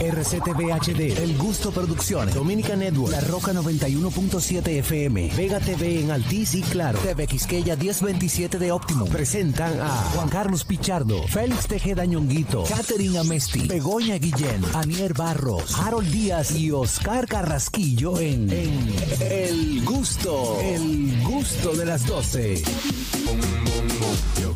RCTV HD, El Gusto Producciones, Dominica Network, La Roca 91.7 FM, Vega TV en Altiz y Claro, TV Quisqueya 1027 de Óptimo. Presentan a Juan Carlos Pichardo, Félix Tejeda Ñonguito, Catherine Amesti, Begoña Guillén, Anier Barros, Harold Díaz y Oscar Carrasquillo en El Gusto, El Gusto de las 12.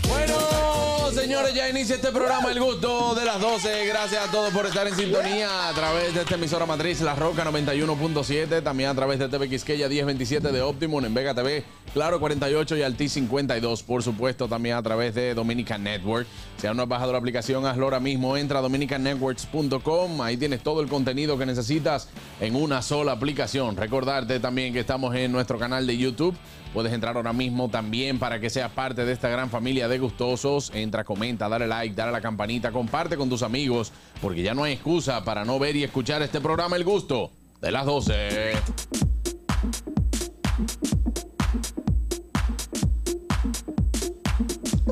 Bueno, señores, ya inicia este programa El Gusto de las 12. Gracias a todos por estar en sintonía a través de esta emisora matriz La Roca 91.7, también a través de TV Quisqueya 1027 de Optimum en Vega TV, Claro 48 y Alti 52, por supuesto, también a través de Dominican Network. Si aún no has bajado la aplicación, hazlo ahora mismo, entra a dominicannetworks.com, ahí tienes todo el contenido que necesitas en una sola aplicación. Recordarte también que estamos en nuestro canal de YouTube. Puedes entrar ahora mismo también para que seas parte de esta gran familia de gustosos. Entra, comenta, dale like, dale a la campanita, comparte con tus amigos, porque ya no hay excusa para no ver y escuchar este programa El Gusto de las 12.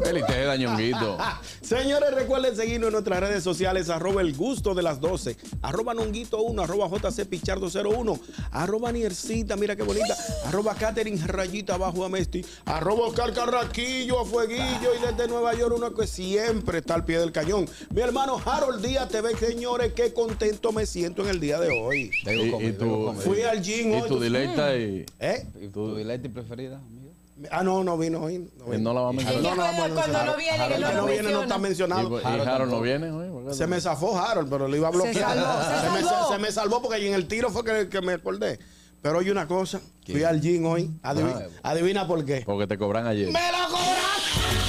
Feliz Tejeda, Ñonguito. Señores, recuerden seguirnos en nuestras redes sociales, arroba el gusto de las 12, arroba nonguito 1, arroba jc pichardo 01, arroba niercita, mira qué bonita, arroba Catherine rayita abajo a Mesti, arroba Oscar Carraquillo a Fueguillo y desde Nueva York uno que siempre está al pie del cañón. Mi hermano Harold Díaz TV, señores, qué contento me siento en el día de hoy. Y, y tu, Fui al gym y hoy. tu tú- directa y, ¿Eh? ¿Y tu dilete preferida? Ah, no, no vino hoy. No, y vino. no la va a mencionar. No, no, Ella vamos a cuando no viene, Harold no que lo no viene no está mencionado. y Harold no viene hoy. ¿por qué Se me zafó Harold, pero lo iba a bloquear. salvó, se me, salvó. se me salvó porque en el tiro fue que, que me acordé. Pero oye una cosa, fui al gym hoy. Adivi- Ah. adivina por qué. Porque te cobran ayer. ¡Me lo cobraste!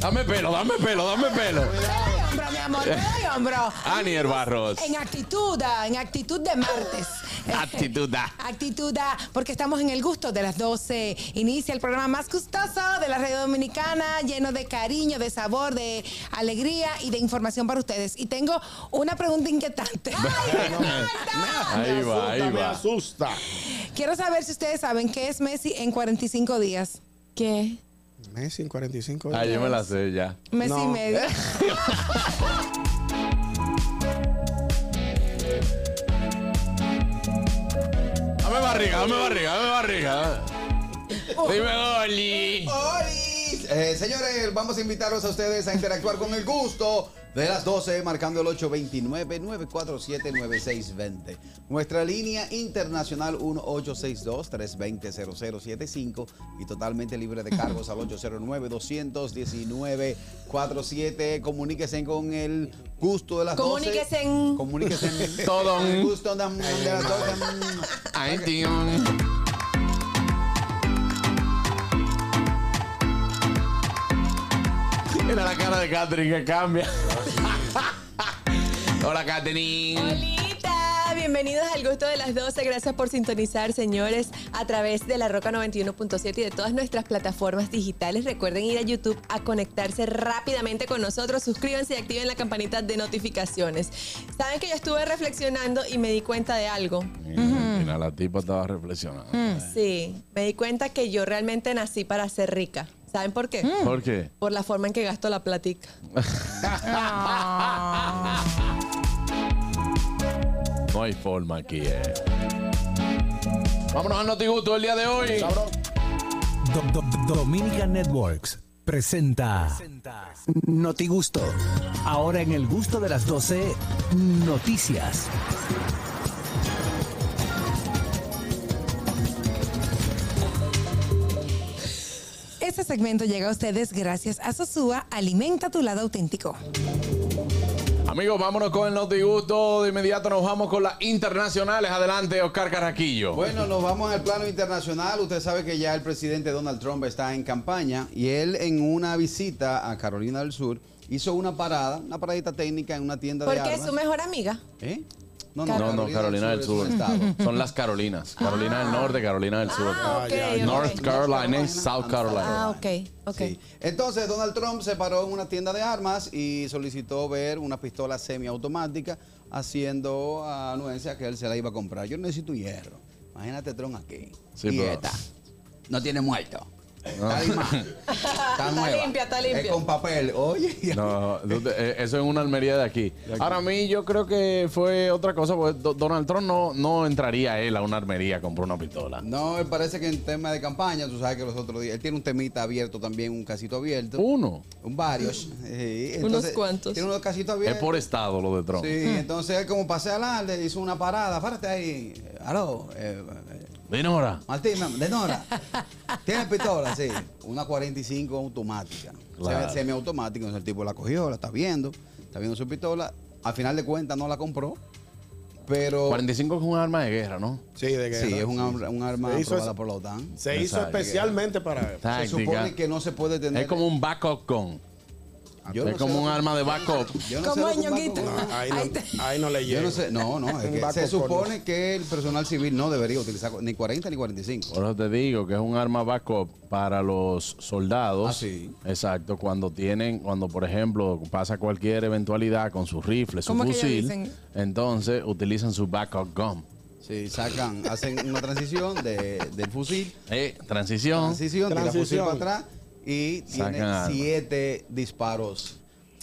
Dame pelo, dame pelo, dame pelo. Amor, ay, hombro. Anier Barros. En actitud, ah, en actitud de martes. Actitud. ah. Actitud, ah, porque estamos en el gusto de las 12. Inicia el programa más gustoso de la radio dominicana, lleno de cariño, de sabor, de alegría y de información para ustedes. Y tengo una pregunta inquietante. ¡Ay, me encanta! Ahí me va, asusta, ahí me va. asusta. Quiero saber si ustedes saben qué es Messi en 45 días. ¿Qué? Messi en 45 Ah, yo me la sé ya. Mes y medio. Dame barriga, dame barriga, dame barriga. Dime, Oli. ¡Olis! Eh, señores, vamos a invitarlos a ustedes a interactuar con el gusto de las 12, marcando el 829-947-9620. Nuestra línea internacional 1862-320-0075 y totalmente libre de cargos al 809-219-47. Comuníquese con el gusto de las 12. Comuníquese Comuníquese Todo. el gusto de, de las 12. Mira la cara de Catherine que cambia. Hola, Catherine. Holita, bienvenidos al gusto de las 12. Gracias por sintonizar, señores, a través de la Roca 91.7 y de todas nuestras plataformas digitales. Recuerden ir a YouTube a conectarse rápidamente con nosotros. Suscríbanse y activen la campanita de notificaciones. Saben que yo estuve reflexionando y me di cuenta de algo. Mira, la tipa estaba reflexionando. Sí, me di cuenta que yo realmente nací para ser rica. ¿Saben por qué? ¿Por qué? Por la forma en que gasto la platica. No hay forma aquí, eh. Vámonos al Notigusto el día de hoy. Do- do- Dominican Networks presenta Notigusto. Ahora en el gusto de las 12, noticias. Este segmento llega a ustedes gracias a Sosúa Alimenta tu lado auténtico. Amigos, vámonos con el Notigusto. De inmediato nos vamos con las internacionales. Adelante, Oscar Carraquillo. Bueno, nos vamos al plano internacional. Usted sabe que ya el presidente Donald Trump está en campaña y él en una visita a Carolina del Sur hizo una parada, una paradita técnica en una tienda de Porque es armas. su mejor amiga. ¿Eh? No, no, Carolina del Sur. Son las Carolinas. Carolina del Norte, Carolina del Sur. Ah. North Carolina South Carolina. Ah, ok, ok. Sí. Entonces, Donald Trump se paró en una tienda de armas y solicitó ver una pistola semiautomática, haciendo anuencia que él se la iba a comprar. Yo necesito hierro. Imagínate Trump aquí. Sí, Quieta. No tiene muerto. Está, está, Está nueva. limpia, está limpia. Es con papel. Oye. No, eh, eso es una almería de aquí. Ahora a mí yo creo que fue otra cosa, porque Do- Donald Trump no, no entraría él a una armería a comprar una pistola. No, él parece que en tema de campaña, tú sabes que los otros días, él tiene un temita abierto también, un casito abierto. Uno. Un varios. Sí, Unos cuantos. Tiene unos casitos Es abiertos. por estado lo de Trump. Sí, entonces él como pasé adelante, hizo una parada, párate ahí. Aló, eh, eh, Dinora. Martín, de Nora. ¿Tienes pistola? Sí. Una 45 automática. Claro. Semi- Semiautomática. Entonces el tipo la cogió, la está viendo, está viendo su pistola. Al final de cuentas no la compró. Pero 45 es un arma de guerra, ¿no? Sí, de guerra. sí, es un, arma- un aprobada por la OTAN. Se hizo Exacto. especialmente para él. Se Táctica. supone que no se puede tener. Es como un backup gun. Yo es no como sé un arma de backup. Yo no Como backup- Ahí no, Ahí te- ahí no le Yo llega. no sé, no, no, es que se supone que el personal civil no debería utilizar ni 40 ni 45. Por eso te digo que es un arma backup para los soldados. Ah, sí. Exacto, cuando tienen, cuando por ejemplo pasa cualquier eventualidad con su rifle, su ¿Cómo que ellos fusil, entonces utilizan su backup gun. Sí, sacan, hacen una transición de, del fusil, Eh, transición. transición, tira fusil Transición. para atrás y Sacan tiene arma. siete disparos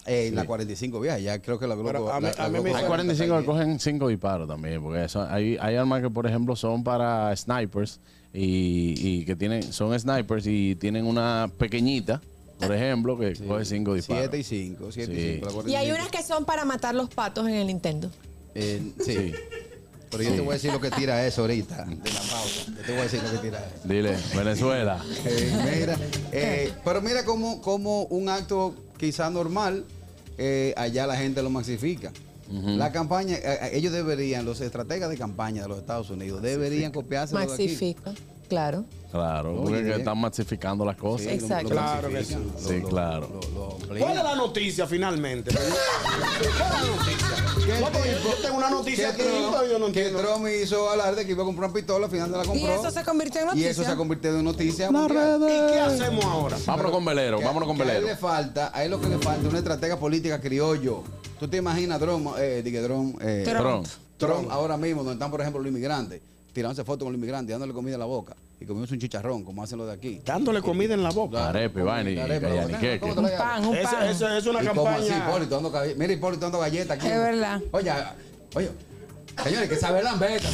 en la 45 vieja. Ya creo que la Globo. a mí- la- a la mí Globo me Hay hizo- 45 que cogen 5 disparos también, porque eso, hay, hay armas que, por ejemplo, son para snipers y, y que tienen, son snipers y tienen una pequeñita, por ejemplo, que coge 5 disparos. 7 y 5, 7 Sí. y 5. Y hay unas que son para matar los patos en el Nintendo. sí. Sí. Pero yo te voy a decir lo que tira eso ahorita, de la pausa. Yo te voy a decir lo que tira eso. Dile, Venezuela. Eh, mira, eh, pero mira cómo, cómo un acto quizá normal, eh, allá la gente lo maxifica. La campaña, ellos deberían, los estrategas de campaña de los Estados Unidos, deberían copiarse de aquí. Claro. Claro, Oye, porque bien. están masificando las cosas. Sí, Exacto. lo Claro que sí. lo- Sí, lo- claro. lo- lo amplían. ¿Cuál es la noticia finalmente? ¿Cuál es la noticia? No, porque yo tengo una noticia que y yo no que. Trump hizo hablar de que iba a comprar una pistola, al final no la compró. Y eso se convirtió en Y noticia. eso se ha convertido en noticia mundial. ¿Y qué hacemos ahora? Vámonos con velero, Que- vámonos con que A él velero. le falta, a él lo que le falta es una estratega política criollo. ¿Tú te imaginas Trump, eh, diga, Trump, eh, Trump. Trump ahora mismo, donde están, por ejemplo, los inmigrantes, tirándose fotos con los inmigrantes, dándole comida en la boca y comiéndose un chicharrón, como hacen los de aquí. Dándole comida en la boca. Arepe, vaina y Arepa, callaniqueque. ¿cómo te Un pan, un Esa pan. esa es una Y como así, campaña. Mira, Hipólito dando galletas aquí. Es verdad. Oye, oye, señores, que sabe lambeta.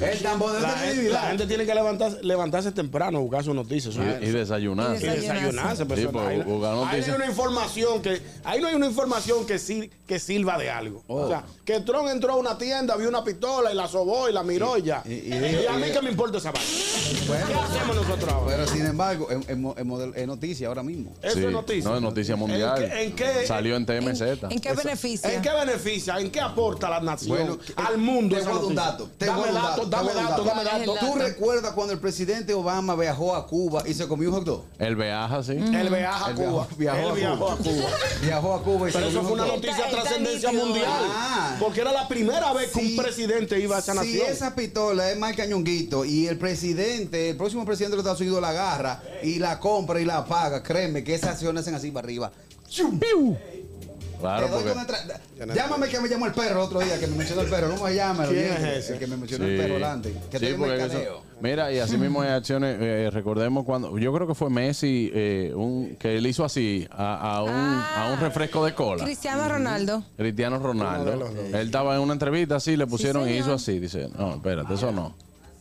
El tambor de La, gente- la gente tiene que levantarse, levantarse temprano, buscar sus noticias. Y, y desayunar. Y desayunarse. desayunarse. pero Sí, pues, hay noticias. una información que ahí no hay una información que que sirva de algo. O sea, que Trump entró a una tienda, vio una pistola y la sobó y la miró y ya. y- Y, y- a mí y- que me importa esa vaina. Bueno. ¿Qué hacemos nosotros ahora? Pero sin embargo, es, es mo- es model- es noticia ahora mismo. Eso Sí, es noticia. No, es noticia mundial. ¿En qué, en qué- Salió en TMZ. ¿En qué beneficia? ¿En qué ¿En qué aporta la nación? Bueno, al mundo. te voy a dar un dato, te Dame voy a dar un datos, dato, dame dato. dame ¿Cuál es el datos. ¿Tú dato? recuerdas cuando el presidente Obama viajó a Cuba y se comió un hot dog? El viaja, sí. Él viaja a Cuba. viajó- Él viajó a Cuba. Viajó a Cuba y Pero se eso fue un una noticia de trascendencia mundial. Ah. Porque era la primera vez que Si- un presidente iba a esa Si nación. esa pistola es Mike Cañonguito y el presidente, el próximo presidente de los Estados Unidos la agarra y la compra y la paga, créeme que esas acciones hacen así para arriba. Claro, porque. Llámame que me llamó el perro el otro día, que me mencionó el perro. ¿Cómo se llama? ¿Quién es ese? El que me mencionó el Sí. perro delante. Que Sí, porque eso- mira, y así mismo hay acciones. eh, recordemos cuando. Yo creo que fue Messi eh, un, que él hizo así a, a un, a un refresco de cola. Cristiano Ronaldo. Cristiano Ronaldo. Él estaba en una entrevista así, le pusieron y señor. hizo así. Dice, no, espérate, eso no.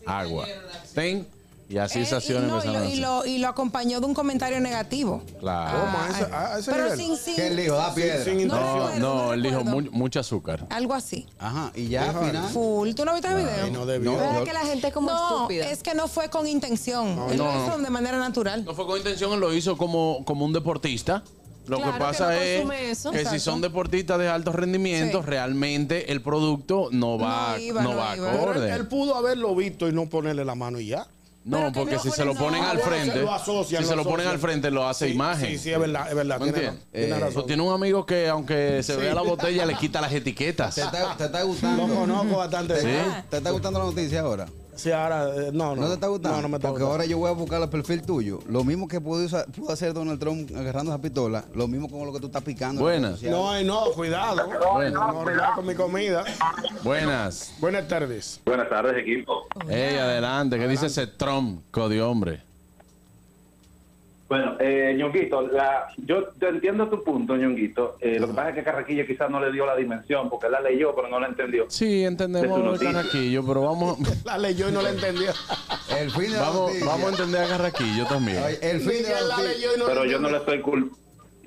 Agua. Ten. Y así Eh, y, no, y, lo, y, lo, y lo acompañó de un comentario negativo. Claro. ¿Cómo? ¿A ese- a ese pero nivel? sin, sin, ¿Qué él dijo? Da piedra. sin No, intención. No, recuerdo, no, no él dijo mu- mucho azúcar. algo así. Ajá, y ya al final. Full. ¿Tú no viste el video? Ay, no debió. No, ¿Verdad yo- que la gente es como No, estúpida? es que no fue con intención. Él lo hizo de manera natural. No fue con intención, él lo hizo como, como un deportista. Lo Claro que que pasa no es eso. que si son deportistas de alto rendimiento, Sí. realmente el producto no va, No iba, no no va iba. Pero él, acorde. él pudo haberlo visto y no ponerle la mano y ya. No, porque si se lo ponen al frente, lo asocian, si se lo ponen asocian. al frente, lo hace Sí, imagen. Sí, sí, es verdad, es verdad. ¿Me Tiene, entiendes? tiene Eh, razón. Tienes un amigo que, aunque se vea la botella, le quita las etiquetas. ¿Te está, te está gustando? Lo conozco bastante ¿Te, bien. ¿Te está gustando la noticia ahora? Sí, ahora, eh, no, no. ¿No te está gustando? No, no me está Porque gustando. ahora yo voy a buscar el perfil tuyo. Lo mismo que pudo, usar- pudo hacer Donald Trump agarrando esa pistola, lo mismo con lo que tú estás picando. en Buenas. redes sociales. No, ay, no, cuidado. Bueno. No, cuidado con mi comida. Buenas. Buenas tardes. Buenas tardes, equipo. Ey, adelante. ¿Qué dice ese Trump, codio hombre? Bueno, eh, Ñonguito, la, yo te entiendo tu punto, Ñonguito. Eh, lo que pasa es que Carraquillo quizás no le dio la dimensión, porque él la leyó, pero no la entendió. Sí, De entendemos noticia. Carraquillo, pero vamos, La leyó y no la entendió. El fin de la vamos, vamos a entender a Carraquillo también. El fin de la la leyó y no Pero la yo no le entendió. estoy cul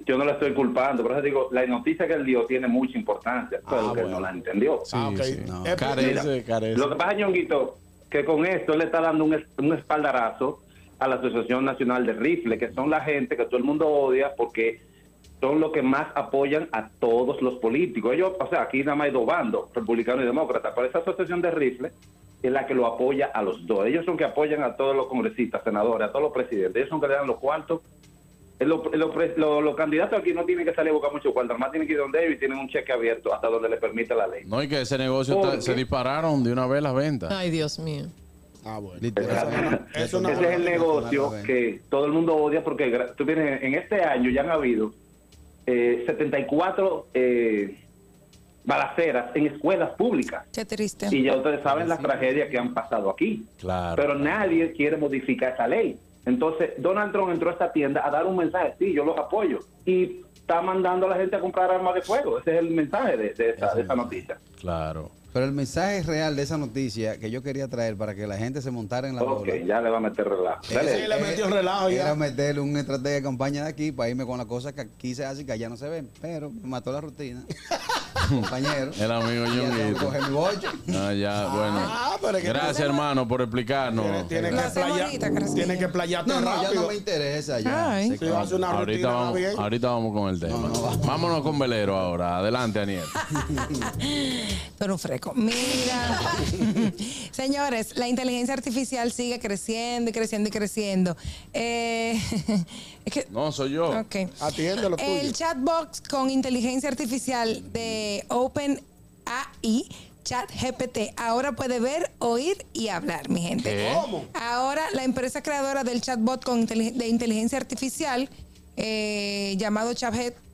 yo no le estoy culpando, por eso digo, la noticia que él dio tiene mucha importancia, pero que él no la entendió. Sí, Ah, ok. sí. No. Carece, carece. Lo que pasa, Ñonguito, que con esto él le está dando un, un espaldarazo a la Asociación Nacional de Rifle, que son la gente que todo el mundo odia porque son los que más apoyan a todos los políticos. Ellos, o sea, aquí nada más hay dos bandos, republicano y demócrata, pero esa Asociación de Rifle es la que lo apoya a los dos. Ellos son que apoyan a todos los congresistas, senadores, a todos los presidentes. Ellos son que le dan los cuartos. Los, los los- los candidatos aquí no tienen que salir a buscar mucho cuarto, más tienen que ir donde ellos y tienen un cheque abierto hasta donde le permite la ley. No, y que ese negocio está- ¿Por se dispararon de una vez las ventas. Ay, Dios mío. Ah, bueno. Literal. Eso no- Ese es el negocio que todo el mundo odia porque tú vienes, en este año ya han habido eh, 74 eh, balaceras en escuelas públicas. Qué triste. Y ya ustedes saben las tragedias que han pasado aquí. Claro. Pero nadie quiere modificar esa ley. Entonces, Donald Trump entró a esta tienda a dar un mensaje, sí, yo los apoyo. Y está mandando a la gente a comprar armas de fuego. Ese es el mensaje de, de esa, de esa noticia. Claro. Pero el mensaje real de esa noticia que yo quería traer para que la gente se montara en la Ok, bola. ya le va a meter relajo. Dale. Sí, le metió relajo Era ya. meterle una estrategia de campaña de aquí para irme con las cosas que aquí se hacen que allá no se ven. Pero me mató la rutina. Compañero. El amigo Ñonguito. coger mi. Ah, ya, bueno. Ah, pero es que Gracias, hermano, por explicarnos. Tiene que playar. Tiene que playarte No, no, ya rápido. no me interesa. Ya. Hacer una Ahorita vamos, bien. ahorita vamos con el tema. Vámonos con Velero ahora. Adelante, Aniel. Pero un freco. Mira, señores, la inteligencia artificial sigue creciendo y creciendo y creciendo. Eh, es que, No, soy yo. ok. Atiende lo El chatbox con inteligencia artificial de OpenAI, ChatGPT, ahora puede ver, oír y hablar, mi gente. ¿Qué? ¿Cómo? Ahora, la empresa creadora del chatbot con de inteligencia artificial, eh, llamado ChatGPT,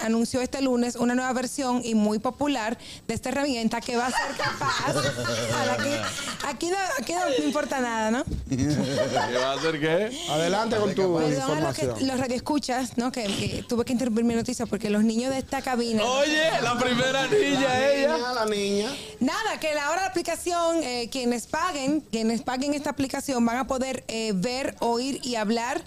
anunció este lunes una nueva versión y muy popular de esta herramienta que va a ser capaz. Ahora, aquí, aquí no, aquí no importa nada, ¿no? ¿Qué va a hacer qué? Adelante con tu Perdón a los, información. que, los radioescuchas, ¿no? Que, que tuve que interrumpir mi noticia porque los niños de esta cabina. Oye, la primera niña, ella. Niña, la niña. Nada, que ahora la aplicación, eh, quienes paguen, quienes paguen esta aplicación van a poder eh, ver, oír y hablar.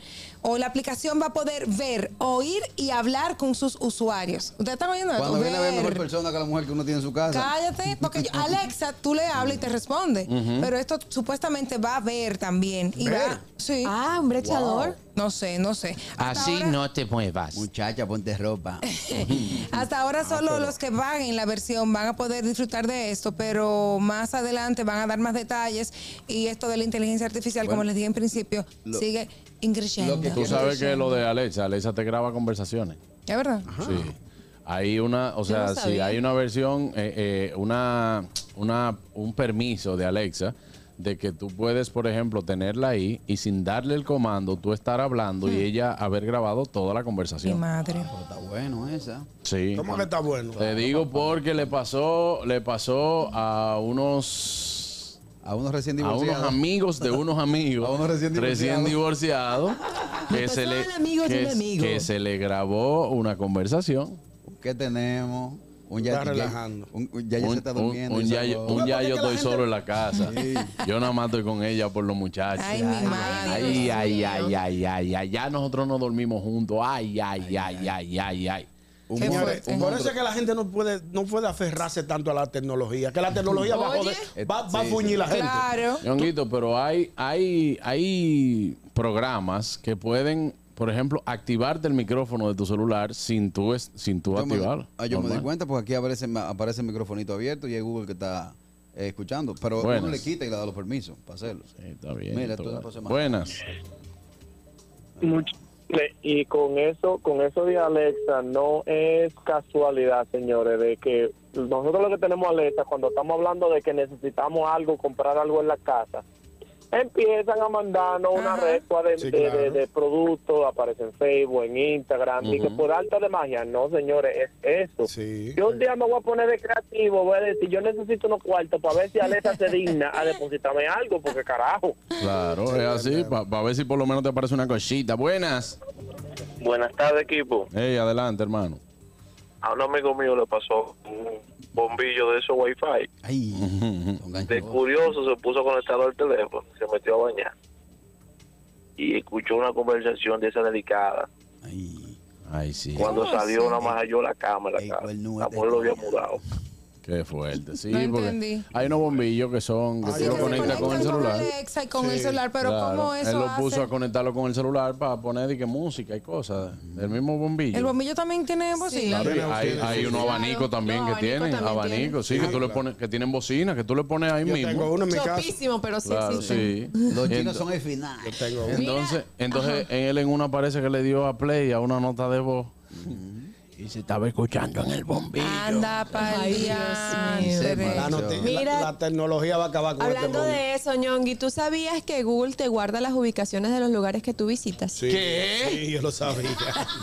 O la aplicación va a poder ver, oír y hablar con sus usuarios. ¿Ustedes están oyendo? Cuando viene a ver mejor persona que la mujer que uno tiene en su casa. Cállate, porque yo- Alexa, tú le hablas y te responde. Pero esto supuestamente va a ver también. Y ¿Ver? va, sí. Ah, un brechador. No sé, no sé. Hasta Así ahora- no te muevas. Muchacha, ponte ropa. Hasta ahora solo los que paguen la versión van a poder disfrutar de esto, pero más adelante van a dar más detalles y esto de la inteligencia artificial, como les dije en principio, lo- sigue increciendo. lo que Tú sabes que lo de Alexa, Alexa te graba conversaciones. ¿Es verdad? Sí. Hay una, o sea, no si sabía. hay una versión, eh, eh, una, una, un permiso de Alexa de que tú puedes, por ejemplo, tenerla ahí y sin darle el comando, tú estar hablando y ella haber grabado toda la Mi conversación. madre. Está bueno esa. Sí. ¿Cómo que está bueno? Te digo porque le pasó, le pasó a unos A unos recién a unos divorciados. amigos de unos amigos A unos recién divorciados que se le Pasaban amigos de que, que se le grabó una conversación. ¿Qué tenemos? Un Está ya, relajando. Un, un ya, ya un, se está durmiendo. un se un ya yo que la estoy gente- solo en la casa. Sí. Yo nada más estoy con ella por los muchachos. Ay, mi madre. Ay, ay, ay, ay, ay, ay, ya nosotros no dormimos juntos. Ay, ay, ay, ay, ay, ay. Un un Por eso es que la gente no puede, no puede aferrarse tanto a la tecnología, que la tecnología va a joder, va, va a Sí, fuñir la gente. Claro. Ñonguito, pero hay, hay, hay programas que pueden, por ejemplo, activarte el micrófono de tu celular sin tú, es- sin tú Yo me, activarlo. ah, yo me di Normal. cuenta porque aquí aparece, aparece el microfonito abierto y es Google que está eh, escuchando. Pero Buenas. uno le quita y le da los permisos para hacerlo. Sí, está bien. Mira, está tú bien. Buenas. Much- le- Y con eso, con eso de Alexa, no es casualidad, señores, de que nosotros lo que tenemos alerta cuando estamos hablando de que necesitamos algo, comprar algo en la casa, empiezan a mandarnos una recua de, Sí, de- claro. de- de productos, aparece en Facebook, en Instagram, y que por alta de magia, no señores, es eso. Sí. Yo un día me voy a poner de creativo, voy a decir, yo necesito unos cuartos para ver si Alexa se digna a depositarme algo, porque carajo. Claro, es así, para ver si por lo menos te aparece una cosita. Buenas. Buenas tardes, equipo. Hey, adelante, hermano. A un amigo mío le pasó un bombillo de esos wifi. Ay, De curioso se puso a conectar al teléfono, se metió a bañar y escuchó una conversación de esa delicada. Ay, Ay, sí. Cuando ¿Cómo salió, nada más halló la cámara. Cara. La de mujer lo había mudado. Qué fuerte, sí, No porque entendí. hay unos bombillos que son que tú lo que se conectas con el celular. Alexa y con el celular, pero Claro, ¿cómo eso Él lo puso hace? a conectarlo con el celular para poner y que música y cosas del mismo bombillo. El bombillo también tiene bocina. Claro, y Tiene hay, bocina, hay sí, unos abanicos también que tienen, abanicos también abanicos, sí, que tú le pones, que tienen bocina, que tú le pones ahí Yo mismo. tengo uno en mi casa. Chopísimo, pero sí Claro, sí. Los chinos son el final. Yo tengo uno. Entonces, entonces en él en una parece que le dio a play a una nota de voz y se estaba escuchando en el bombillo. Anda para el. La, la- la tecnología va a acabar con Hablando este de eso, Ñongui, ¿tú sabías que Google te guarda las ubicaciones de los lugares que tú visitas? Sí, ¿Qué? Sí, yo lo sabía.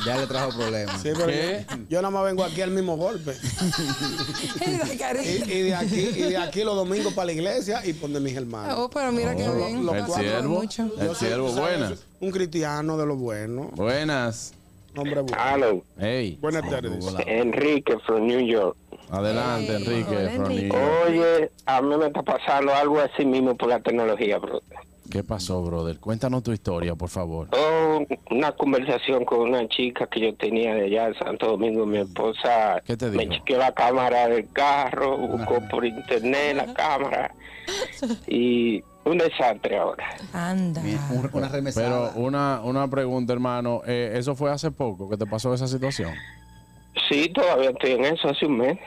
Ya le trajo problemas. Sí, pero ¿Qué? yo, yo nada más vengo aquí al mismo golpe. Y, de aquí, y de aquí los domingos para la iglesia y pon de mis hermanos. Oh, pero mira qué Oh, bien. lo- el siervo, mucho. el soy, siervo, buenas, Un cristiano de los buenos. buenas. Hombre bueno. Hey, Buenas tardes. Enrique from New York. adelante, Enrique. hola, Ronnie. Enrique. Oye, a mí me está pasando algo así mismo por la tecnología, bro. ¿Qué pasó, brother? Cuéntanos tu historia, por favor. Oh, una conversación con una chica que yo tenía de allá en Santo Domingo. Mi esposa ¿Qué te me chequeó la cámara del carro, buscó por internet la cámara y un desastre ahora. Anda. Un- una Pero remesada. una, una pregunta, hermano. Eh, ¿Eso fue hace poco que te pasó esa situación? Sí, todavía estoy en eso hace un mes.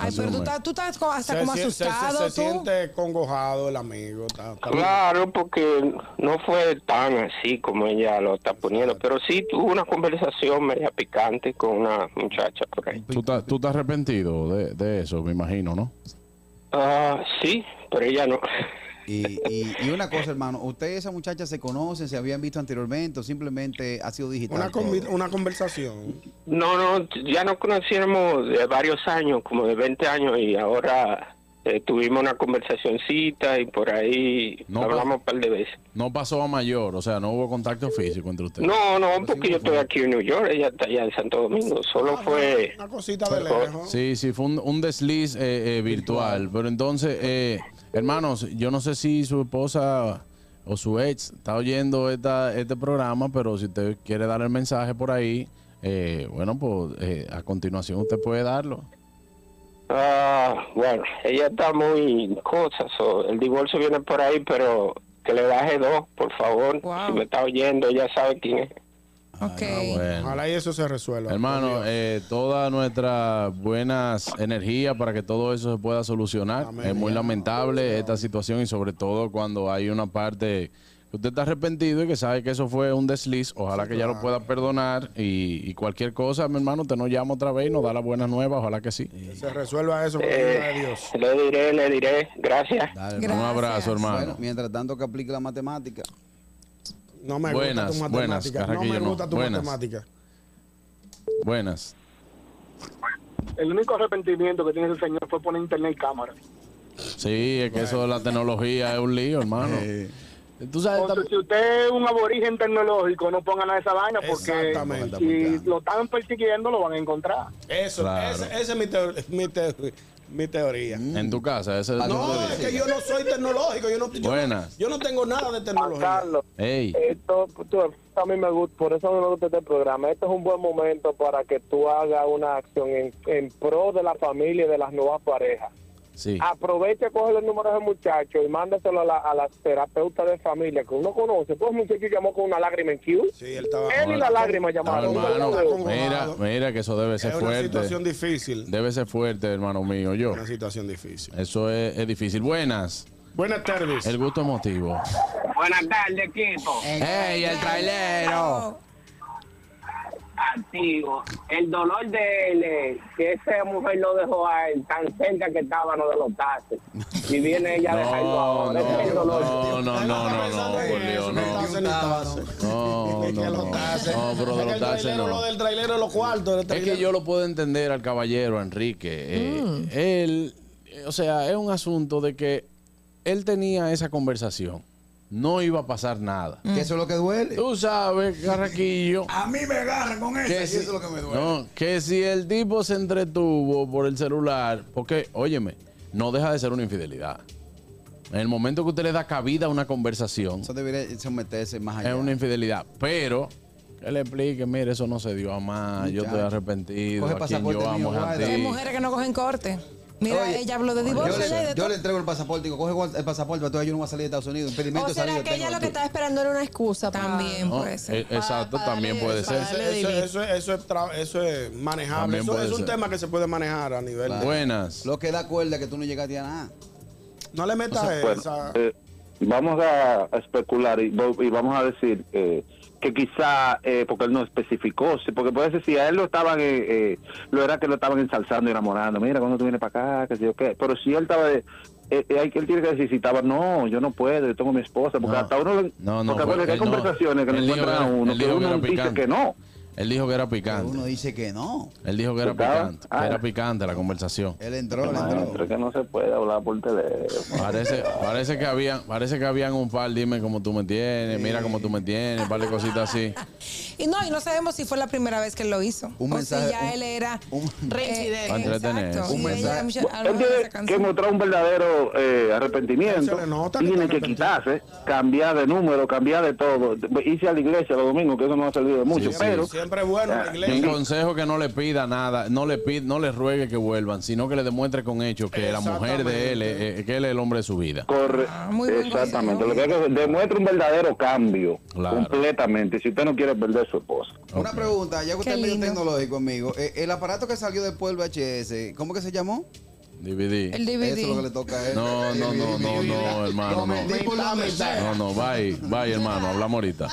Ay, pero tú estás, tú estás hasta como se, se- se- asustado, se tú. siente congojado el amigo. está- está- Claro, porque no fue tan así como ella lo está poniendo, pero sí tuvo una conversación media picante con una muchacha por ahí. ¿Tú, estás- tú estás arrepentido de, de eso, me imagino, ¿no? Ah, sí, pero ella no. Y, y, y una cosa, hermano, ¿usted y esa muchacha se conocen, se habían visto anteriormente o simplemente ha sido digital? Una, una conversación. No, no, ya nos conocíamos de varios años, como de 20 años, y ahora eh, tuvimos una conversacioncita y por ahí No, hablamos un par de veces. No pasó a mayor, o sea, no hubo contacto físico entre ustedes. No, no, porque yo estoy aquí en New York, ella está allá en Santo Domingo, solo fue... Una cosita de lejos. Sí, sí, fue un, un desliz eh, eh, virtual. Pero entonces, eh, hermanos, yo no sé si su esposa o su ex está oyendo esta, este programa, pero si usted quiere dar el mensaje por ahí, eh, bueno, pues eh, a continuación usted puede darlo. Ah, bueno, ella está muy cosas, o el divorcio viene por ahí, pero que le baje dos, por favor. Wow. Si me está oyendo, ya sabe quién es. Ok. Bueno. Ojalá y eso se resuelva. Hermano, eh, todas nuestras buenas energías para que todo eso se pueda solucionar. Amén. Es muy lamentable esta situación y sobre todo cuando hay una parte que usted está arrepentido y que sabe que eso fue un desliz. Ojalá que ya lo pueda perdonar y, y cualquier cosa, mi hermano, te nos llama otra vez y nos da las buenas nuevas. Ojalá que sí. se resuelva eso la de Dios. Eh, le diré, le diré, gracias. Dale, Un abrazo, hermano. Bueno, mientras tanto que aplique la matemática. No me Buenas, gusta tu buenas, matemática. no Carraquillo, me no. gusta tu Buenas. matemática. Buenas. El único arrepentimiento que tiene ese señor fue poner internet y cámara. Sí, es que eso de la tecnología es un lío, hermano. Tú sabes, tam- si usted es un aborigen tecnológico, no ponga nada de esa vaina porque si lo están persiguiendo, lo van a encontrar. Eso, Claro. ese- esa es mi, mi, teo- mi teoría. en tu casa, ese es tu No, teoría. es que yo no soy tecnológico. Yo no, yo, Buenas. yo no tengo nada de tecnología. Carlos, Ey, esto tú, a mí me gusta, por eso me gusta este programa. Este es un buen momento para que tú hagas una acción en, en pro de la familia y de las nuevas parejas. Sí. Aprovecha, coge el número de ese muchacho y mándaselo a la, a la terapeuta de familia que uno conoce. Pues el muchacho llamó con una lágrima en Q. Sí, él estaba. Él y la lágrima llamaron. hermano, mira, mira que eso debe ser Es una fuerte. situación difícil. Debe ser fuerte, hermano mío. Yo. Una situación difícil. Eso es, es difícil. Buenas. Buenas tardes. El gusto emotivo. Buenas tardes, equipo. ¡Ey, el trailero! Negativo. El dolor de él que esa mujer lo dejó a él tan cerca que estaba no de los taxes. Y viene ella a dejarlo No, ahora. Es el no, dolor. no, no, no, no, no, por Dios, no. No, no, no. No, pero de los trailero, no. Lo del trailero de los cuartos. Es que yo lo puedo entender al caballero Enrique. Eh, Mm. Él, eh, o sea, es un asunto de que él tenía esa conversación. No iba a pasar nada. Que eso es lo que duele. Tú sabes, Carraquillo. A mí me agarran con eso. que y si, eso es lo que me duele. no, que si el tipo se entretuvo por el celular, porque, óyeme, no deja de ser una infidelidad. En el momento que usted le da cabida a una conversación, Eso debería someterse más allá. es una infidelidad. Pero que le explique, mire, eso no se dio a más, yo estoy arrepentido, Coge a quien yo mío, amo es a guarda. Hay ti. mujeres que no cogen corte. Mira, Oye, ella habló de divorcio Yo le, yo le entrego el pasaporte y digo, coge el pasaporte, para yo no voy a salir de Estados Unidos. Impedimento ¿O salir será que ella lo que estaba esperando era una excusa? para- También No, puede ser. eh, exacto, para también darle puede eso, ser. para Eso, eso, eso, eso es tra- eso es manejable. Eso es un ser. tema que se puede manejar a nivel. de- Buenas. Lo que da cuerda es que tú no llegaste a nada. No le metas Bueno, esa. eh, vamos a, especular y vamos a decir eh, que quizá, eh, porque él no especificó, porque puede ser si a él lo estaban, eh, eh, lo era que lo estaban ensalzando y enamorando, mira, cuando tú vienes para acá, que sé yo qué, pero si él estaba de... eh, eh, él tiene que decir si estaba, no, yo no puedo, yo tengo a mi esposa, porque No. hasta uno, le- No, no, porque hay conversaciones que le encuentran a uno, que uno dice que no. Él dijo que era Pero picante. uno dice que no. Él dijo que era picante. Ah. Que era picante la conversación. Él entró, él entró. que no se puede hablar por teléfono. Parece, parece que habían, parece que habían un par, dime cómo tú me tienes, mira cómo tú me tienes, un par de cositas así. Y no, y no sabemos si fue la primera vez que él lo hizo. Un o mensaje- si ya un- él era un- Reincidente. eh, Para entretenerse. exacto. Un mensaje- Él tiene que mostrar un verdadero eh, arrepentimiento. Nota que Tiene que quitarse, cambiar de número, cambiar de todo. Irse a la iglesia los domingos, que eso no ha servido de mucho. Sí, pero Siempre es bueno en la Mi consejo es que no le pida nada, no le pida, no le ruegue que vuelvan, sino que le demuestre con hechos que la mujer de él, eh, que él es el hombre de su vida. corre. Ah, Exactamente. Lo que hay que demuestra un verdadero cambio. Claro. Completamente. Si usted no quiere perder su esposa. Una pregunta, ya que usted Qué es medio tecnológico, amigo. Eh, el aparato que salió después del VHS, ¿cómo que se llamó? DVD. El Eso es lo que DVD. le toca a él. No, no, no, no, no, hermano, no. No, no, bye, bye, hermano, hablamos ahorita.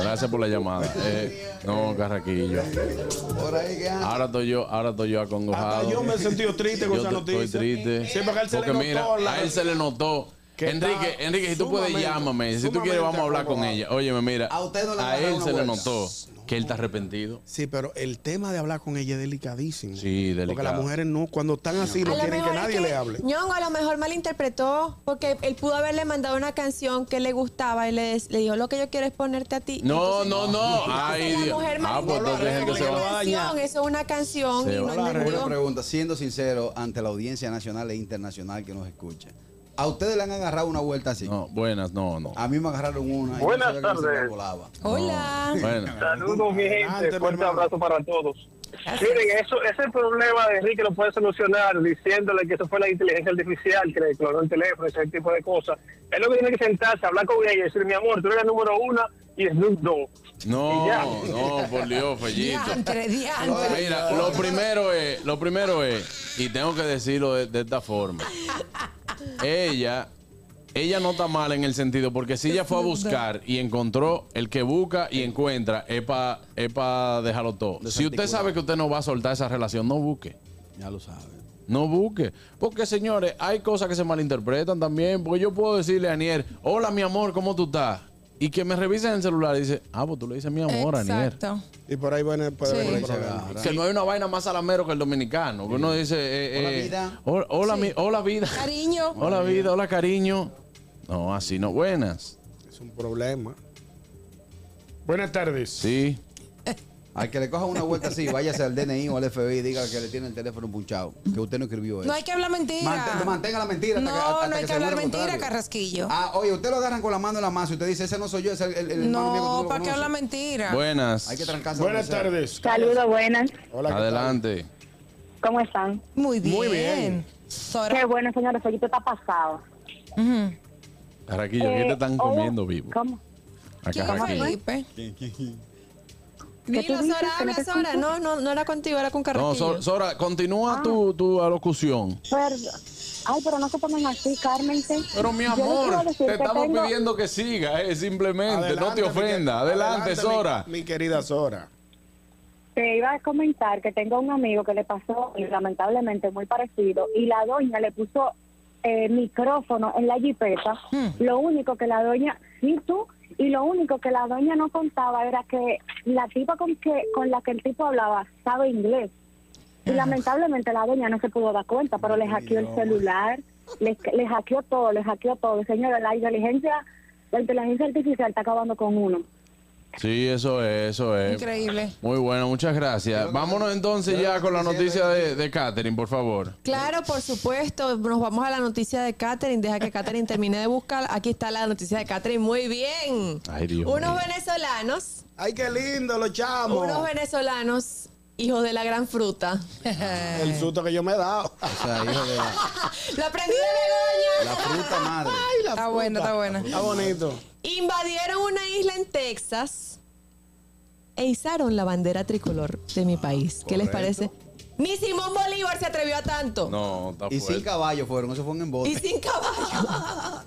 Gracias por la llamada. Eh, no, Carraquillo. Ahora estoy yo, ahora estoy yo acongojado. Hasta yo me he sentido triste con Yo esa noticia. Estoy triste. Sí, porque a él se Porque le mira, notó la- a él se le notó. que Enrique, Enrique, si tú puedes, llámame. Si tú quieres, vamos a hablar con ella. Óyeme, mira. A usted no le a él se le notó que él está arrepentido. Sí, pero el tema de hablar con ella es delicadísimo. Sí, Porque delicado. las mujeres no, cuando están así, no lo quieren que es nadie que le hable. Ñongo a lo mejor malinterpretó porque él pudo haberle mandado una canción que le gustaba y le, le dijo lo que yo quiero es ponerte a ti. No, Entonces, no, no. Ay, la Dios. mujer Ah, pues entonces se va. la canción, eso es una canción Se y no va. Una pregunta, siendo sincero ante la audiencia nacional e internacional que nos escucha. ¿A ustedes le han agarrado una vuelta así? No, buenas, no, no. A mí me agarraron una. y Buenas que no tardes. volaba. Hola. Bueno, Saludos, mi Adelante, gente. mi Fuerte hermano. abrazo para todos. Miren, eso, ese problema de Enrique lo puede solucionar diciéndole que eso fue la inteligencia artificial que le clonó el teléfono, ese tipo de cosas. Es lo que tiene que sentarse, hablar con ella y decir, mi amor, tú eres la número uno y Snoop Dogg. no, no, por Dios, Fellito. Diantre, diantre. Mira, lo primero es, lo primero es, y tengo que decirlo de, de esta forma. Ella, ella no está mal en el sentido, porque si ella fue a buscar y encontró el que busca y encuentra, es para pa dejarlo todo. Si usted sabe que usted no va a soltar esa relación, no busque. Ya lo saben. No busque. Porque, señores, hay cosas que se malinterpretan también. Porque yo puedo decirle a Anier, hola, mi amor, ¿cómo tú estás? Y que me revisen el celular y dice, ah, pues tú le dices mi amor, Anier. Exacto. Y por ahí puede, puede Sí. venir el problema. Que no hay una vaina más salamero que el dominicano. Que uno dice, eh, Hola, eh, vida. Hola, hola, Sí. mi- hola, vida. Cariño. Hola, vida. Hola, cariño. No, así no. Buenas. Es un problema. Buenas tardes. Sí. Al que le coja una vuelta así, váyase al DNI o al FBI y diga que le tiene el teléfono punchado. Que usted no escribió eso. No hay que hablar mentira. Mante- mantenga la mentira hasta no, que, hasta no hay que hablar mentira, contrario. Carrasquillo. Ah, oye, usted lo agarran con la mano en la masa y usted dice, ese no soy yo, ese es el, el hermano mío que no, no ¿para qué hablar mentira? Buenas. Hay que trancarse. Buenas tardes. Saludos, buenas. Hola. Adelante. ¿Cómo están? Muy bien. Muy bien. Sora. Qué bueno, señores. Aquí está pasado. Ujú. Carraquillo, ¿qué Eh, te están oye, comiendo vivo? ¿Cómo? A ¿Quién. Felipe? Dilo? Sora, no habla, Sora. No, no, no era contigo, era con No, Carraquillo. Sor- Sora, continúa tu, tu alocución. Perdón. Ay, pero no se pongan así, Cármense. Pero mi amor, te estamos tengo- pidiendo que siga, eh, simplemente, no te mi ofenda. Adelante, mi- Sora. Mi, querida Sora. Te iba a comentar que tengo un amigo que le pasó, lamentablemente muy parecido, y la doña le puso eh, micrófono en la jipeta. Lo único que la doña, sí tú, y lo único que la doña no contaba era que la tipa con que con la que el tipo hablaba sabe inglés. Y lamentablemente la doña no se pudo dar cuenta, pero le hackeó el celular, le, le hackeó todo, le hackeó todo. Señora, la inteligencia, la inteligencia artificial está acabando con uno. Sí, eso es, eso es. Increíble. Muy bueno, muchas gracias. Vámonos entonces ya con la noticia de, de Catherine, por favor. Claro, por supuesto. Nos vamos a la noticia de Catherine. Deja que Catherine termine de buscar. Aquí está la noticia de Catherine. Muy bien. Ay, Dios Unos mío. venezolanos, Ay, qué lindo, los chamos. unos venezolanos, hijos de la gran fruta. El susto que yo me he dado. O sea, hijo de la, Lo aprendí de Begoña. la fruta madre. Ay, la Está buena, está buena. Está bonito. Invadieron una isla en Texas e izaron la bandera tricolor de mi país. ¿Qué les parece? Ni Simón Bolívar se atrevió a tanto. No, está Y fuerte. sin caballos fueron, eso fue un embote. Y sin caballo.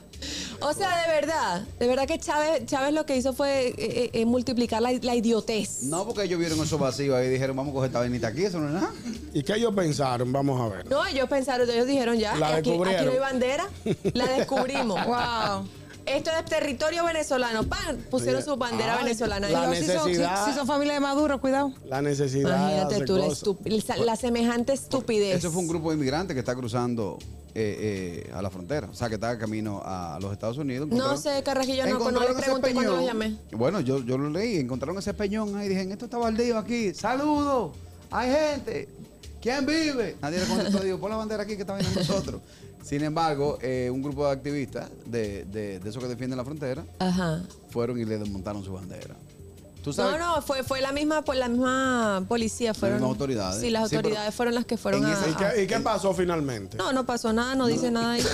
o sea, de verdad, de verdad que Chávez, Chávez lo que hizo fue eh, eh, eh, multiplicar la, la idiotez. No, porque ellos vieron eso vacío ahí y dijeron, vamos a coger esta vainita aquí, eso no es nada. ¿Y qué ellos pensaron? Vamos a ver. No, ellos pensaron, ellos dijeron ya, La aquí, aquí descubrieron. no hay bandera, la descubrimos. Wow. Esto es territorio venezolano. ¡Pam! Pusieron su bandera Ay, venezolana. la. Si son, si, necesidad. si son familia de Maduro, cuidado. La necesidad. de Imagínate tú, la, la- semejante estupidez. Eso fue un grupo de inmigrantes que está cruzando eh, eh, a la frontera. O sea, que está camino a los Estados Unidos. No sé, Carrajillo, no, no le encontraron ese pregunté cuando lo peñón. llamé. Bueno, yo, yo lo leí, encontraron ese peñón ahí, dije, esto está baldío aquí, saludos, hay gente, ¿quién vive? Nadie le contestó, digo, pon la bandera aquí que está viendo nosotros. Sin embargo, eh, un grupo de activistas de, de, de esos que defienden la frontera Ajá. fueron y le desmontaron su bandera. ¿Tú No, sabes? no, fue, fue la misma, pues, la misma policía. Fueron, mismas autoridades. Sí, las Sí, pero autoridades fueron las que fueron a. ¿Y qué, y qué pasó finalmente? No, no pasó nada, no dice nada ahí.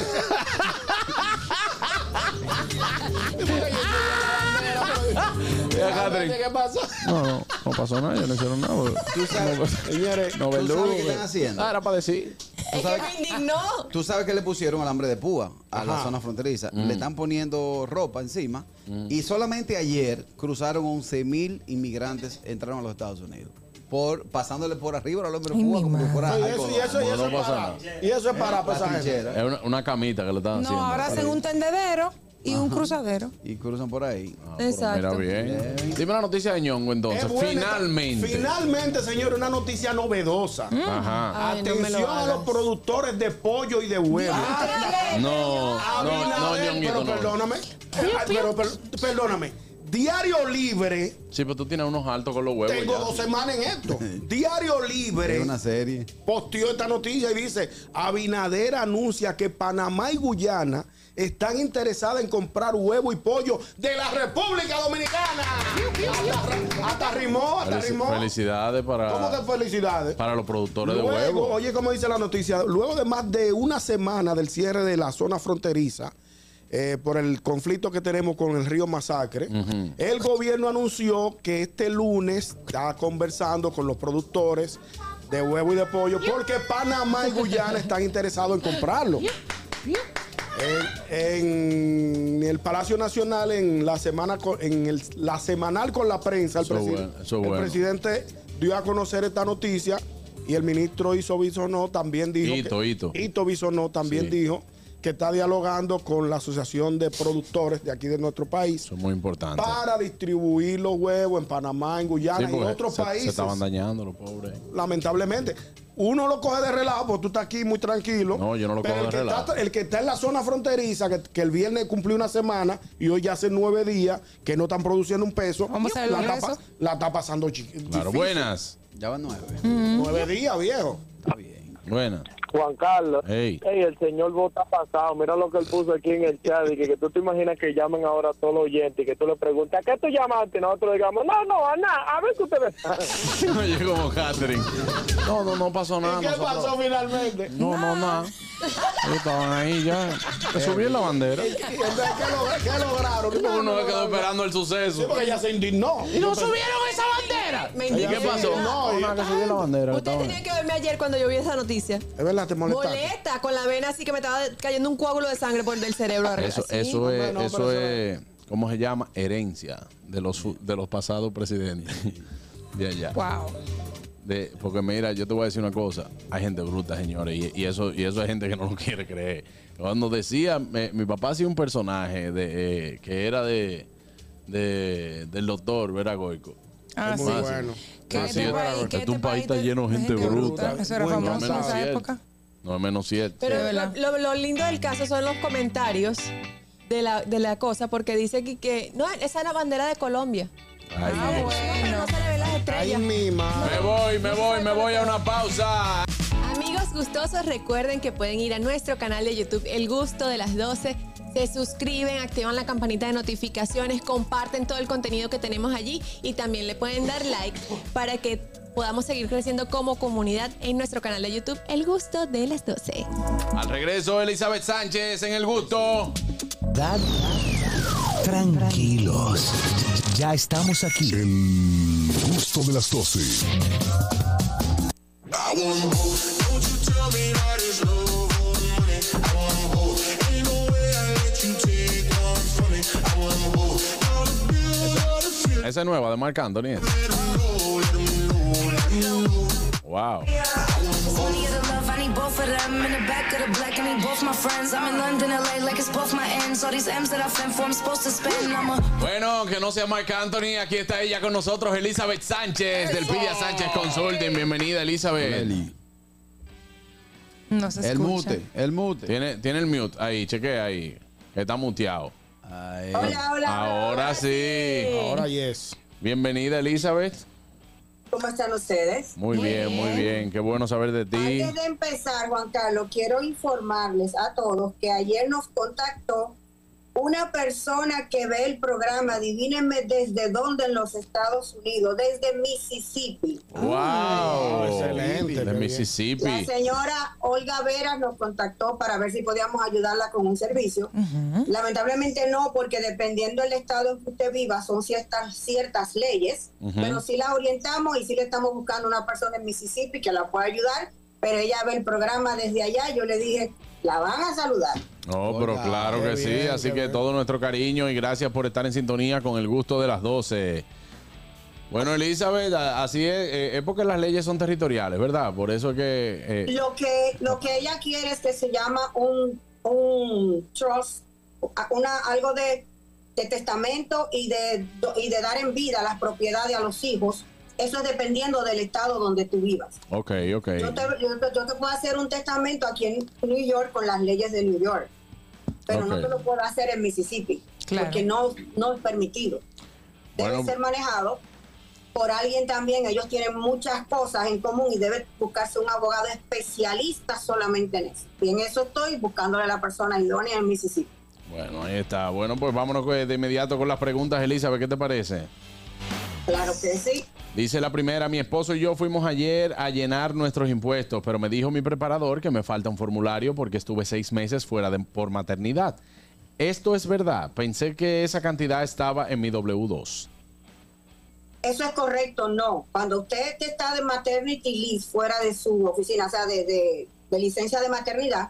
Mira, Catherine. ¿Qué pasó? No, no, no pasó nada, ellos no hicieron nada. bro. Tú sabes, Señores, No, ¿tú verdugo. sabes qué están haciendo? Ah, era para decir. es que me indignó. Tú sabes que le pusieron alambre de púa a la zona fronteriza. Le están poniendo ropa encima. Y solamente ayer cruzaron 11 mil inmigrantes, entraron a los Estados Unidos. Por, pasándole por arriba al alambre de mi como que fuera y eso, y eso, y eso no es pasa para, nada. y eso es para trinchera. Es una, una camita que le están No, haciendo. ahora hacen un tendedero y un cruzadero. Y cruzan por ahí. Ah, Exacto. Mira bien. Dime la noticia de Ñongo entonces. Buena Finalmente. Finalmente, señor, una noticia novedosa. Ajá. Ay, no me lo Atención a los productores de pollo y de huevo. No, no, no, Abinader, Ñonguito, pero no. perdóname. Pero, per- perdóname. Diario Libre, Sí, pero tú tienes unos altos con los huevos. tengo ya. dos semanas en esto. Diario Libre Es una serie. posteó esta noticia y dice, Abinader anuncia que Panamá y Guyana están interesadas en comprar huevo y pollo de la República Dominicana. Hasta, hasta rimó, hasta Felici- rimó. Felicidades ¿Cómo que para, felicidades? para los productores de huevos. oye, como dice la noticia, luego de más de una semana del cierre de la zona fronteriza, eh, por el conflicto que tenemos con el río Masacre, el gobierno anunció que este lunes está conversando con los productores de huevo y de pollo porque Panamá y Guyana están interesados en comprarlo. En, en el Palacio Nacional, en la semana con- en el- la semanal con la prensa, el, bueno, bueno. presidente dio a conocer esta noticia y el ministro Iso Bisonó también dijo. Hito, que, Bisonó también Sí. dijo que está dialogando con la Asociación de Productores de aquí de nuestro país Eso es muy importante. para distribuir los huevos en Panamá, en Sí, Guyana y en otros se, países se estaban dañando los pobres. lamentablemente. Uno lo coge de relajo porque tú estás aquí muy tranquilo. No, yo no lo pero cojo el de que relajo. Está, el que está en la zona fronteriza, que, que el viernes cumplió una semana y hoy ya hace nueve días que no están produciendo un peso, Vamos a la, está, la está pasando Claro, difícil. buenas. Ya van nueve. Nueve días, viejo. Está bien. Buenas. Juan Carlos. Ey. Ey, el señor vota pasado. Mira lo que él puso aquí en el chat. Y que, que tú te imaginas que llamen ahora a todos los oyentes y que tú le preguntas, ¿a qué tú llamaste? Y nosotros digamos, no, no, a nada. A ver qué ustedes Oye, como Catherine. No, no, no pasó nada. ¿Y qué nosotros- pasó finalmente? No, no, nada. Ellos estaban ahí ya. Que subí la bandera. ¿Y entonces ¿Qué, log- qué lograron? Porque No, uno no, quedó esperando el Sí, suceso. porque ella se indignó. ¿Y no subieron esa bandera? Me ¿Y qué pasó? No, No, que subí la bandera. Ustedes tenían que verme ayer cuando yo vi esa noticia. Es verdad, te molestaste. Molesta, con la vena así que me estaba cayendo un coágulo de sangre por del cerebro arriba. Eso, eso es, no, eso es, ¿cómo se llama? Herencia de los, de los pasados presidentes. Ya, ya. Wow. De- porque mira, yo te voy a decir una cosa. Hay gente bruta, señores, y, y eso y eso hay gente que no lo quiere creer. Cuando decía, me- mi papá hacía un personaje de eh, que era de, de- del doctor Vera Goico. Ah, sí. muy Ah, sí. bueno. Que Ah, este país- este país está de- lleno de gente bruta. Eso era Bueno, famoso en esa época. No es menos cierto. Pero De lo, verdad. lo- lo lindo del caso son los comentarios de la, de la cosa, porque dice que, que no, esa es la bandera de Colombia. Ay, Ah, bueno. No se le ven las Ay, estrellas. mi madre. Me voy, me voy, me voy a una pausa. Amigos gustosos, recuerden que pueden ir a nuestro canal de YouTube El Gusto de las 12. Se suscriben, activan la campanita de notificaciones, comparten todo el contenido que tenemos allí y también le pueden dar like para que podamos seguir creciendo como comunidad en nuestro canal de YouTube El Gusto de las 12. Al regreso, Elizabeth Sánchez en el gusto. Dad, tranquilos. Ya estamos aquí. El gusto de las 12. Esa es nueva de Marc Anthony. Wow. Bueno, que no sea Marc Anthony, aquí está ella con nosotros, Elizabeth Sánchez del Pidia Sánchez Consulting. Bienvenida, Elizabeth. Eli. No se El escucha. mute, el mute. Tiene, tiene el mute ahí, chequea ahí. Está muteado. Ay, Ahora sí. Ahora yes. Bienvenida, Elizabeth. ¿Cómo están ustedes? Muy bien, muy bien. Qué bueno saber de ti. Antes de empezar, Juan Carlos, quiero informarles a todos que ayer nos contactó una persona que ve el programa, adivínenme desde dónde en los Estados Unidos, desde Mississippi. Wow. excelente, qué De. Mississippi. La señora Olga Veras nos contactó para ver si podíamos ayudarla con un servicio. Lamentablemente no, porque dependiendo del estado en que usted viva, son ciertas, ciertas leyes, pero sí la orientamos y sí le estamos buscando una persona en Mississippi que la pueda ayudar, pero ella ve el programa desde allá. Yo le dije, la van a saludar. No, pero claro que sí. Así que bien. todo nuestro cariño y gracias por estar en sintonía con el gusto de las 12. Bueno, Elizabeth, así es, eh, es porque las leyes son territoriales, ¿verdad? Por eso es que... eh, Lo que, lo que ella quiere es que se llama un, un trust, una, algo de, de testamento y de, y de dar en vida las propiedades a los hijos. Eso es dependiendo del estado donde tú vivas. ok, ok. Yo te, yo te- yo te puedo hacer un testamento aquí en New York con las leyes de New York, pero no te lo puedo hacer en Mississippi, Claro. porque no, no es permitido. Debe Bueno. ser manejado por alguien también. Ellos tienen muchas cosas en común y debe buscarse un abogado especialista solamente en eso. Y en eso estoy buscándole a la persona idónea en Mississippi. Bueno, ahí está. Bueno, pues vámonos de inmediato con las preguntas, Elizabeth. ¿Qué te parece? Claro que sí. Dice la primera, mi esposo y yo fuimos ayer a llenar nuestros impuestos, pero me dijo mi preparador que me falta un formulario porque estuve seis meses fuera de, por maternidad. Esto es verdad. Pensé que esa cantidad estaba en mi W2. Eso es correcto, no. Cuando usted está de maternity leave fuera de su oficina, o sea, de, de- de licencia de maternidad,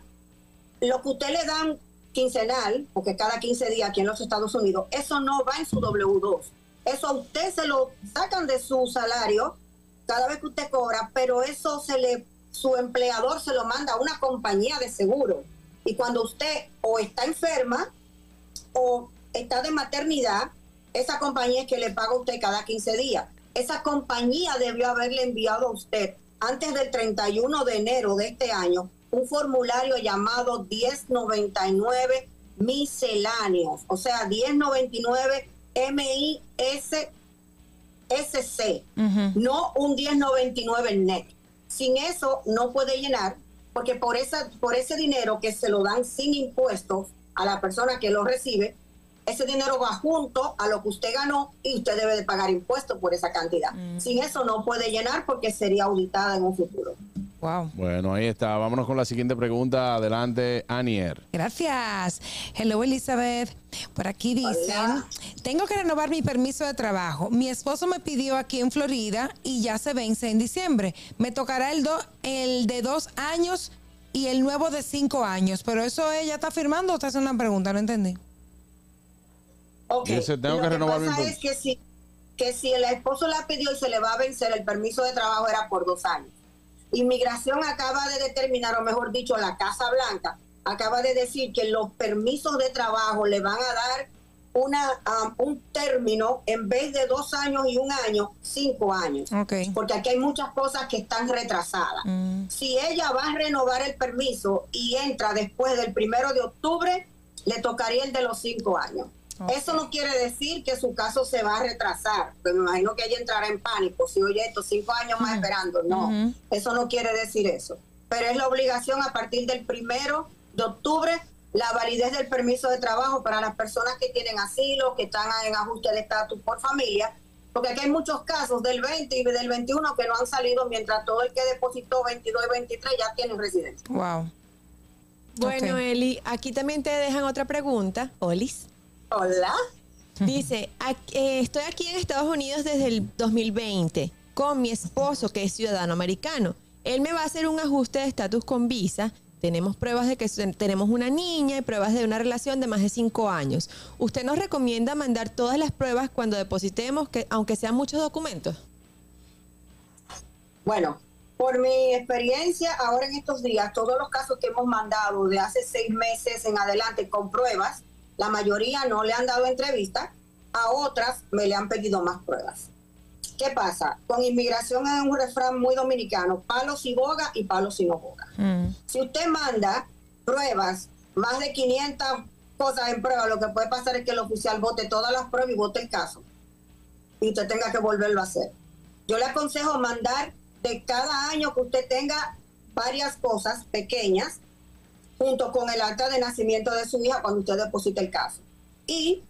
lo que usted le dan quincenal, porque cada 15 días aquí en los Estados Unidos, eso no va en su W2. Eso a usted se lo sacan de su salario cada vez que usted cobra, pero eso se le, su empleador se lo manda a una compañía de seguro. Y cuando usted o está enferma o está de maternidad, esa compañía es que le paga a usted cada 15 días. Esa compañía debió haberle enviado a usted antes del 31 de enero de este año un formulario llamado 1099 misceláneos, o sea, 1099 MIS SC, no un 1099 net. Sin eso no puede llenar, porque por esa, por ese dinero que se lo dan sin impuestos a la persona que lo recibe, ese dinero va junto a lo que usted ganó y usted debe de pagar impuestos por esa cantidad. Sin eso no puede llenar porque sería auditada en un futuro. Wow. Bueno, ahí está. Vámonos con la siguiente pregunta. Adelante, Anier. Gracias. Hello, Elizabeth. Por aquí dicen, tengo que renovar mi permiso de trabajo. Mi esposo me pidió aquí en Florida y ya se vence en diciembre. Me tocará el, do- el de dos años y el nuevo de cinco años. Pero eso ella está firmando o está haciendo una pregunta, no entendí. Ok, Dice, tengo lo que renovar mi pasa impuesto. es que si, que si el esposo la pidió y se le va a vencer el permiso de trabajo era por dos años. Inmigración acaba de determinar, o mejor dicho, la Casa Blanca acaba de decir que los permisos de trabajo le van a dar una, um, un término en vez de dos años y un año, cinco años. Porque aquí hay muchas cosas que están retrasadas. Si ella va a renovar el permiso y entra después del primero de octubre, le tocaría el de los cinco años. Eso no quiere decir que su caso se va a retrasar, pues me imagino que ella entrará en pánico si oye estos cinco años más esperando. No, eso no quiere decir eso. Pero es la obligación a partir del primero de octubre la validez del permiso de trabajo para las personas que tienen asilo, que están en ajuste de estatus por familia, porque aquí hay muchos casos del 20 y del 21 que no han salido mientras todo el que depositó 22 y 23 ya tiene residencia. Wow. Bueno, Eli, aquí también te dejan otra pregunta. Olis. Hola. Dice, eh, estoy aquí en Estados Unidos desde el 2020 con mi esposo que es ciudadano americano. Él me va a hacer un ajuste de estatus con visa. Tenemos pruebas de que tenemos una niña y pruebas de una relación de más de cinco años. ¿Usted nos recomienda mandar todas las pruebas cuando depositemos, que, aunque sean muchos documentos? Bueno, por mi experiencia ahora en estos días, todos los casos que hemos mandado de hace seis meses en adelante con pruebas, la mayoría no le han dado entrevista, a otras me le han pedido más pruebas. ¿Qué pasa? Con inmigración es un refrán muy dominicano, palos y boga y palos y no boga. Mm. Si usted manda pruebas, más de 500 cosas en prueba, lo que puede pasar es que el oficial vote todas las pruebas y vote el caso. Y usted tenga que volverlo a hacer. Yo le aconsejo mandar de cada año que usted tenga varias cosas pequeñas junto con el acta de nacimiento de su hija cuando usted deposite el caso. Y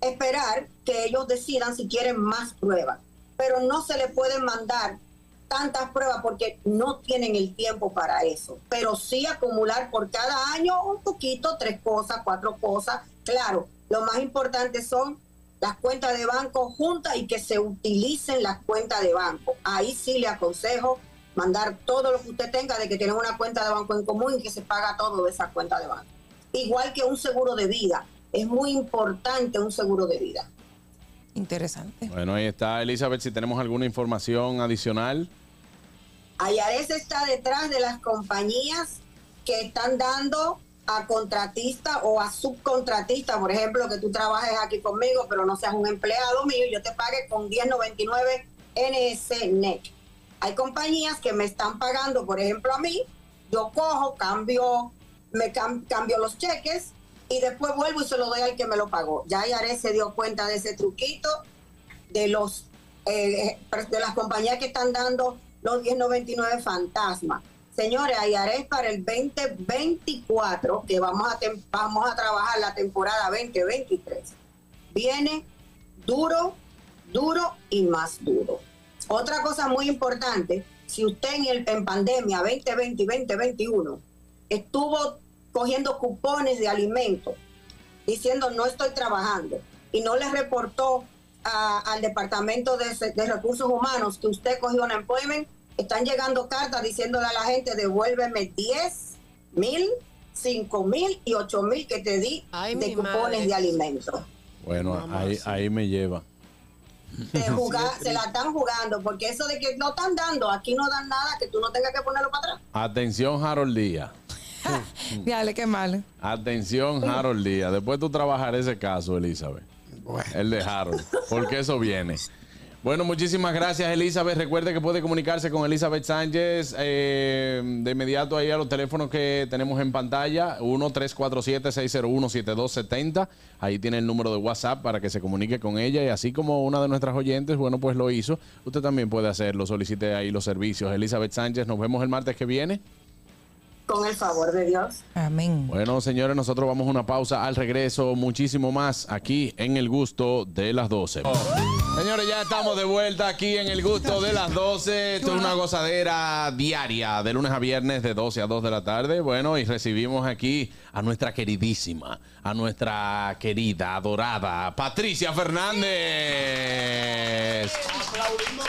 esperar que ellos decidan si quieren más pruebas. Pero no se le pueden mandar tantas pruebas porque no tienen el tiempo para eso. Pero sí acumular por cada año un poquito, tres cosas, cuatro cosas. Claro, lo más importante son las cuentas de banco juntas y que se utilicen las cuentas de banco. Ahí sí le aconsejo mandar todo lo que usted tenga de que tiene una cuenta de banco en común y que se paga todo de esa cuenta de banco. Igual que un seguro de vida. Es muy importante un seguro de vida. Interesante. Bueno, ahí está Elizabeth, si tenemos alguna información adicional. Ayares está detrás de las compañías que están dando a contratista o a subcontratista, por ejemplo, que tú trabajes aquí conmigo, pero no seas un empleado mío, yo te pague con 1099 NSNET. Hay compañías que me están pagando, por ejemplo, a mí, yo cojo, cambio, me cambio los cheques y después vuelvo y se lo doy al que me lo pagó. Ya Yares se dio cuenta de ese truquito de los eh, de las compañías que están dando los 1099 fantasma. Señores, Ayares para el 2024, que vamos a, vamos a trabajar la temporada 2023, viene duro, duro y más duro. Otra cosa muy importante, si usted en, el, en pandemia 2020 y 2021 estuvo cogiendo cupones de alimentos diciendo no estoy trabajando y no le reportó al Departamento de, Recursos Humanos que usted cogió un employment, están llegando cartas diciéndole a la gente devuélveme 10 mil, 5 mil y 8 mil que te di de cupones de alimentos. Bueno, ahí, ahí me lleva. Se la están jugando, porque eso de que no están dando, aquí no dan nada, que tú no tengas que ponerlo para atrás. Atención, Harold Díaz. Dale, qué mal. Atención, Harold Díaz. Después tú trabajar ese caso, Elizabeth. El de Harold. Porque eso viene. Bueno, muchísimas gracias, Elizabeth. Recuerde que puede comunicarse con Elizabeth Sánchez eh, de inmediato ahí a los teléfonos que tenemos en pantalla: 1-347-601-7270. Ahí tiene el número de WhatsApp para que se comunique con ella. Y así como una de nuestras oyentes, bueno, pues lo hizo, usted también puede hacerlo. Solicite ahí los servicios. Elizabeth Sánchez, nos vemos el martes que viene. Con el favor de Dios. Amén. Bueno, señores, nosotros vamos a una pausa al regreso. Muchísimo más aquí en el gusto de las 12. Señores, ya estamos de vuelta aquí en el gusto de las 12. Esto es una gozadera diaria, de lunes a viernes, de 12 a 2 de la tarde. Bueno, y recibimos aquí a nuestra queridísima, a nuestra querida, adorada Patricia Fernández.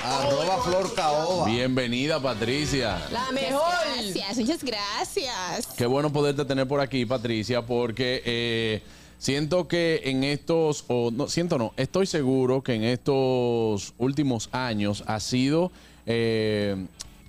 Arroba Flor Caoba. Bienvenida, Patricia. La mejor. Gracias, muchas gracias. Qué bueno poderte tener por aquí, Patricia, porque eh, Siento que en estos, o no, siento no, estoy seguro que en estos últimos años ha sido eh,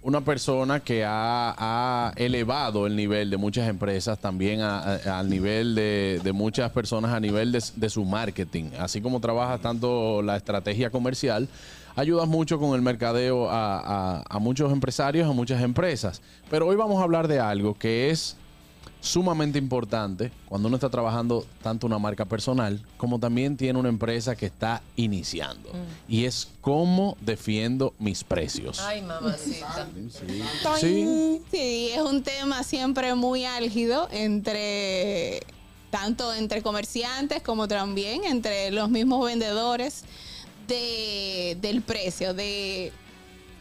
una persona que ha, elevado el nivel de muchas empresas, también a- al nivel de, de muchas personas, a nivel de, de su marketing. Así como trabajas tanto la estrategia comercial, ayudas mucho con el mercadeo a, a- a muchos empresarios, a muchas empresas. Pero hoy vamos a hablar de algo que es sumamente importante cuando uno está trabajando tanto una marca personal como también tiene una empresa que está iniciando. Y es cómo defiendo mis precios. Ay, mamacita. Sí. Sí, es un tema siempre muy álgido entre tanto entre comerciantes como también entre los mismos vendedores de, del precio. De,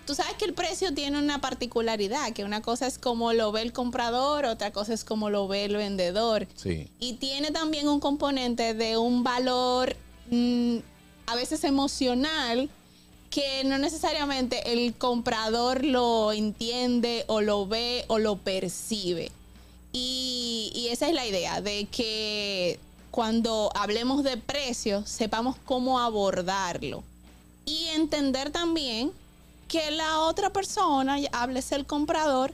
tú sabes que el precio tiene una particularidad, que una cosa es como lo ve el comprador, otra cosa es como lo ve el vendedor. Sí. Y tiene también un componente de un valor mm, a veces emocional que no necesariamente el comprador lo entiende o lo ve o lo percibe. Y, y esa es la idea, de que cuando hablemos de precios sepamos cómo abordarlo. Y entender también que la otra persona, háblese el comprador,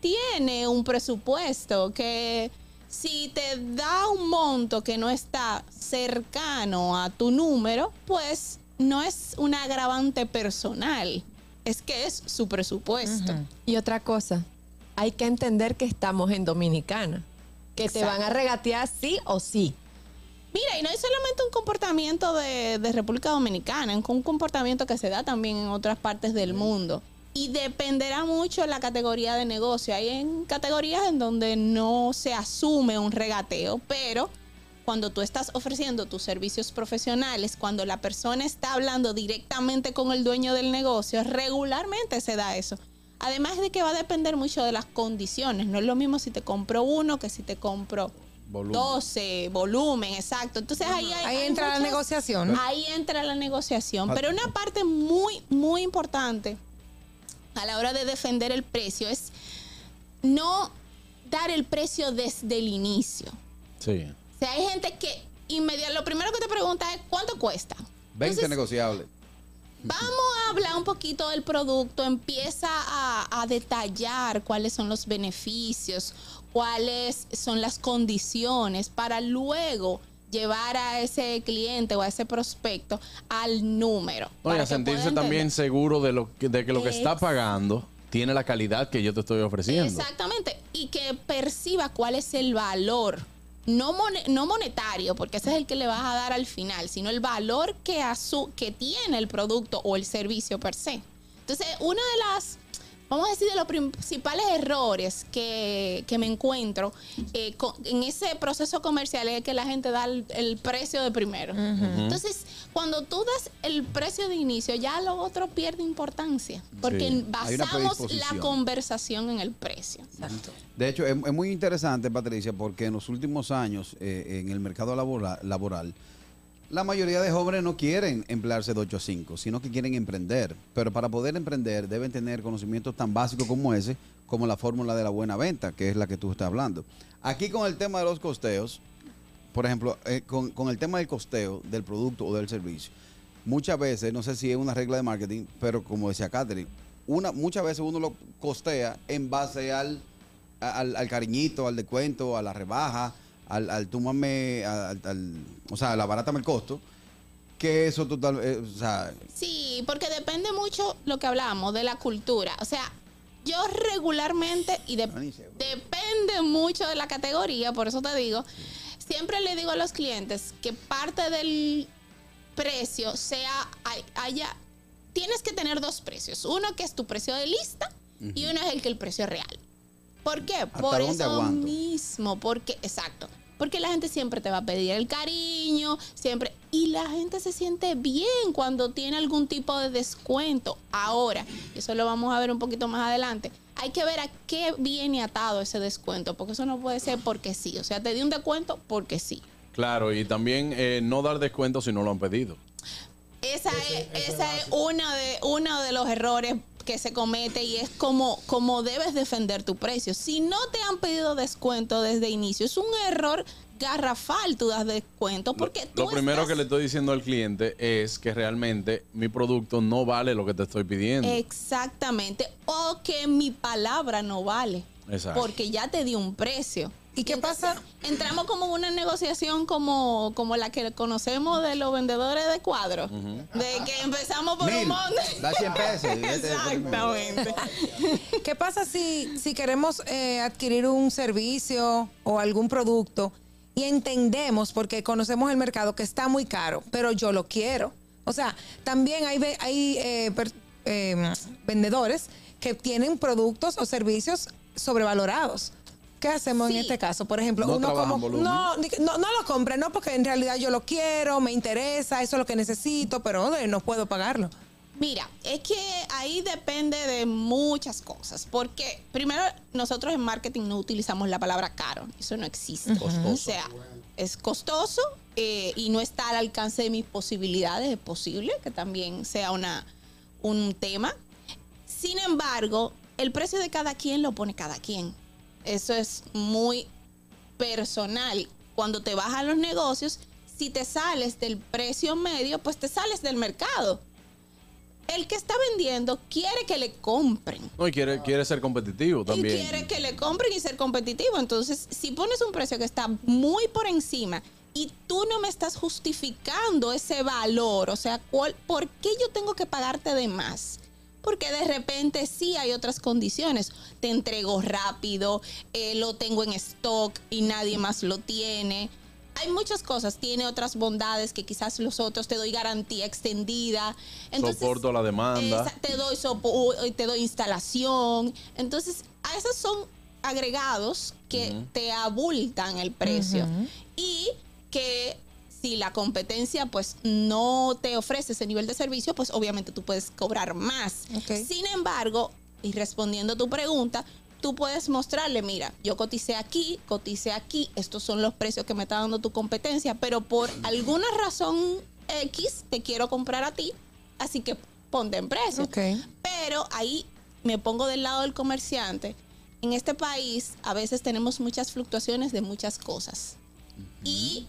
tiene un presupuesto que si te da un monto que no está cercano a tu número, pues no es un agravante personal, es que es su presupuesto. Y otra cosa, hay que entender que estamos en Dominicana, que te van a regatear sí o sí. Mira, y no es solamente un comportamiento de, República Dominicana, es un comportamiento que se da también en otras partes del mundo. Y dependerá mucho la categoría de negocio. Hay categorías en donde no se asume un regateo, pero cuando tú estás ofreciendo tus servicios profesionales, cuando la persona está hablando directamente con el dueño del negocio, regularmente se da eso. Además de que va a depender mucho de las condiciones. No es lo mismo si te compro uno que si te compro Volumen. 12, volumen, exacto. Entonces ahí, hay- Ahí hay entra la negociación. Ahí entra la negociación. Pero una parte muy, muy importante a la hora de defender el precio es no dar el precio desde el inicio. Sí. O sea, hay gente que inmediatamente, lo primero que te pregunta es ¿cuánto cuesta? 20 negociables. Vamos a hablar un poquito del producto, empieza a, a detallar cuáles son los beneficios, cuáles son las condiciones para luego llevar a ese cliente o a ese prospecto al número. No, y a sentirse también seguro de, lo que, de que lo que está pagando tiene la calidad que yo te estoy ofreciendo. Exactamente, y que perciba cuál es el valor. No, no monetario, porque ese es el que le vas a dar al final, sino el valor que, asu- que tiene el producto o el servicio per se. Entonces, una de las, vamos a decir, de los principales errores que, que me encuentro eh, en ese proceso comercial es que la gente da el, el precio de primero. Entonces, cuando tú das el precio de inicio, ya lo otro pierde importancia, porque Sí. Basamos la conversación en el precio. De hecho, es, es muy interesante, Patricia, porque en los últimos años eh, en el mercado labora- laboral, la mayoría de jóvenes no quieren emplearse de 8 a 5, sino que quieren emprender. Pero para poder emprender deben tener conocimientos tan básicos como ese, como la fórmula de la buena venta, que es la que tú estás hablando. Aquí con el tema de los costeos, por ejemplo, eh, con, con el tema del costeo del producto o del servicio, muchas veces, no sé si es una regla de marketing, pero como decía Catherine, una, muchas veces uno lo costea en base al, al, al cariñito, al descuento, a la rebaja, al, al tú mame, al, al- o sea, la barátame el costo, que eso total, eh, o sea, Sí, porque depende mucho lo que hablábamos de la cultura. O sea, yo regularmente, y de- depende mucho de la categoría, por eso te digo, siempre le digo a los clientes que parte del precio sea, hay- haya, tienes que tener dos precios. Uno que es tu precio de lista y uno es el que el precio real. ¿Por qué? Por eso mismo, porque, exacto. Porque la gente siempre te va a pedir el cariño, siempre. Y la gente se siente bien cuando tiene algún tipo de descuento. Ahora, eso lo vamos a ver un poquito más adelante. Hay que ver a qué viene atado ese descuento, porque eso no puede ser porque sí. O sea, te di un descuento porque sí. Claro, y también eh, no dar descuento si no lo han pedido. Esa es, esa es uno de, uno de los errores que se comete y es como, como debes defender tu precio. Si no te han pedido descuento desde inicio, es un error garrafal tú das descuento porque tú Lo primero estás- que le estoy diciendo al cliente es que realmente mi producto no vale lo que te estoy pidiendo. Exactamente. O que mi palabra no vale. Exacto. Porque ya te di un precio. ¿Y qué pasa? Entramos como en una negociación como, como la que conocemos de los vendedores de cuadros. De que empezamos por Mil, un monte. da 100 pesos. Exactamente. ¿Qué pasa si, si queremos eh, adquirir un servicio o algún producto y entendemos, porque conocemos el mercado, que está muy caro, pero yo lo quiero? O sea, también hay, hay eh, per- eh, vendedores que tienen productos o servicios sobrevalorados. ¿Qué hacemos en este caso? Por ejemplo, No uno como no, no, no lo compre, no, porque en realidad yo lo quiero, me interesa, eso es lo que necesito, pero no puedo pagarlo. Mira, es que ahí depende de muchas cosas. Porque primero, nosotros en marketing no utilizamos la palabra caro. Eso no existe. O sea, es costoso eh, y no está al alcance de mis posibilidades. Es posible que también sea una, un tema. Sin embargo, el precio de cada quien lo pone cada quien. Eso es muy personal. Cuando te vas a los negocios, si te sales del precio medio, pues te sales del mercado. El que está vendiendo quiere que le compren. No, y quiere, quiere ser competitivo también. Y quiere que le compren y ser competitivo. Entonces, si pones un precio que está muy por encima y tú no me estás justificando ese valor, o sea, ¿cuál- ¿por qué yo tengo que pagarte de más? Porque de repente sí hay otras condiciones. Te entrego rápido, eh, lo tengo en stock y nadie más lo tiene. Hay muchas cosas, tiene otras bondades que quizás los otros te doy garantía extendida. Entonces, Soporto la demanda. esa- te doy sopo- te doy instalación. Entonces, a esos son agregados que te abultan el precio. Y que si la competencia pues no te ofrece ese nivel de servicio, pues obviamente tú puedes cobrar más. Sin embargo, y respondiendo a tu pregunta, tú puedes mostrarle, mira, yo coticé aquí, coticé aquí, estos son los precios que me está dando tu competencia, pero por alguna razón X te quiero comprar a ti, así que ponte en precio. Pero ahí me pongo del lado del comerciante. En este país a veces tenemos muchas fluctuaciones de muchas cosas. Y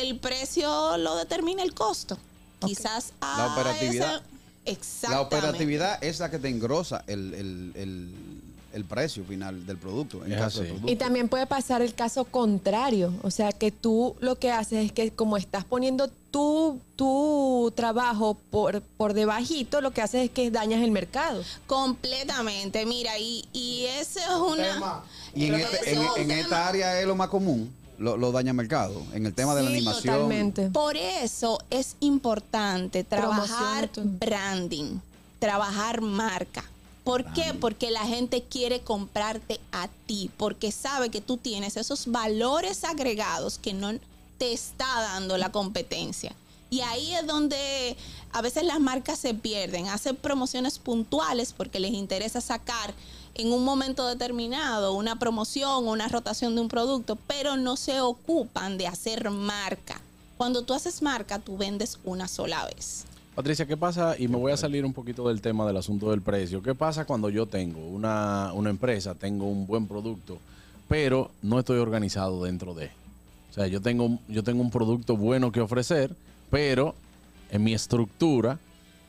el precio lo determina el costo. Quizás La a operatividad. esa- Exactamente. La operatividad es la que te engrosa el, el- el- el precio final del producto. En caso del producto. Y también puede pasar el caso contrario, o sea que tú lo que haces es que como estás poniendo tu, tu trabajo por, por debajito, lo que haces es que dañas el mercado. Completamente, mira, y, y eso es una... Y en, este- es en- esta área es lo más común, lo, lo daña mercado. En el tema de la animación. totalmente. Por eso es importante trabajar branding, trabajar marca. ¿Por qué? Porque la gente quiere comprarte a ti, porque sabe que tú tienes esos valores agregados que no te está dando la competencia. Y ahí es donde a veces las marcas se pierden, hacen promociones puntuales porque les interesa sacar en un momento determinado una promoción o una rotación de un producto, pero no se ocupan de hacer marca. Cuando tú haces marca, tú vendes una sola vez. Patricia, ¿qué pasa? Y me voy a salir un poquito del tema del asunto del precio. ¿Qué pasa cuando yo tengo una, una empresa, tengo un buen producto, pero no estoy organizado dentro de? O sea, yo tengo, yo tengo un producto bueno que ofrecer, pero en mi estructura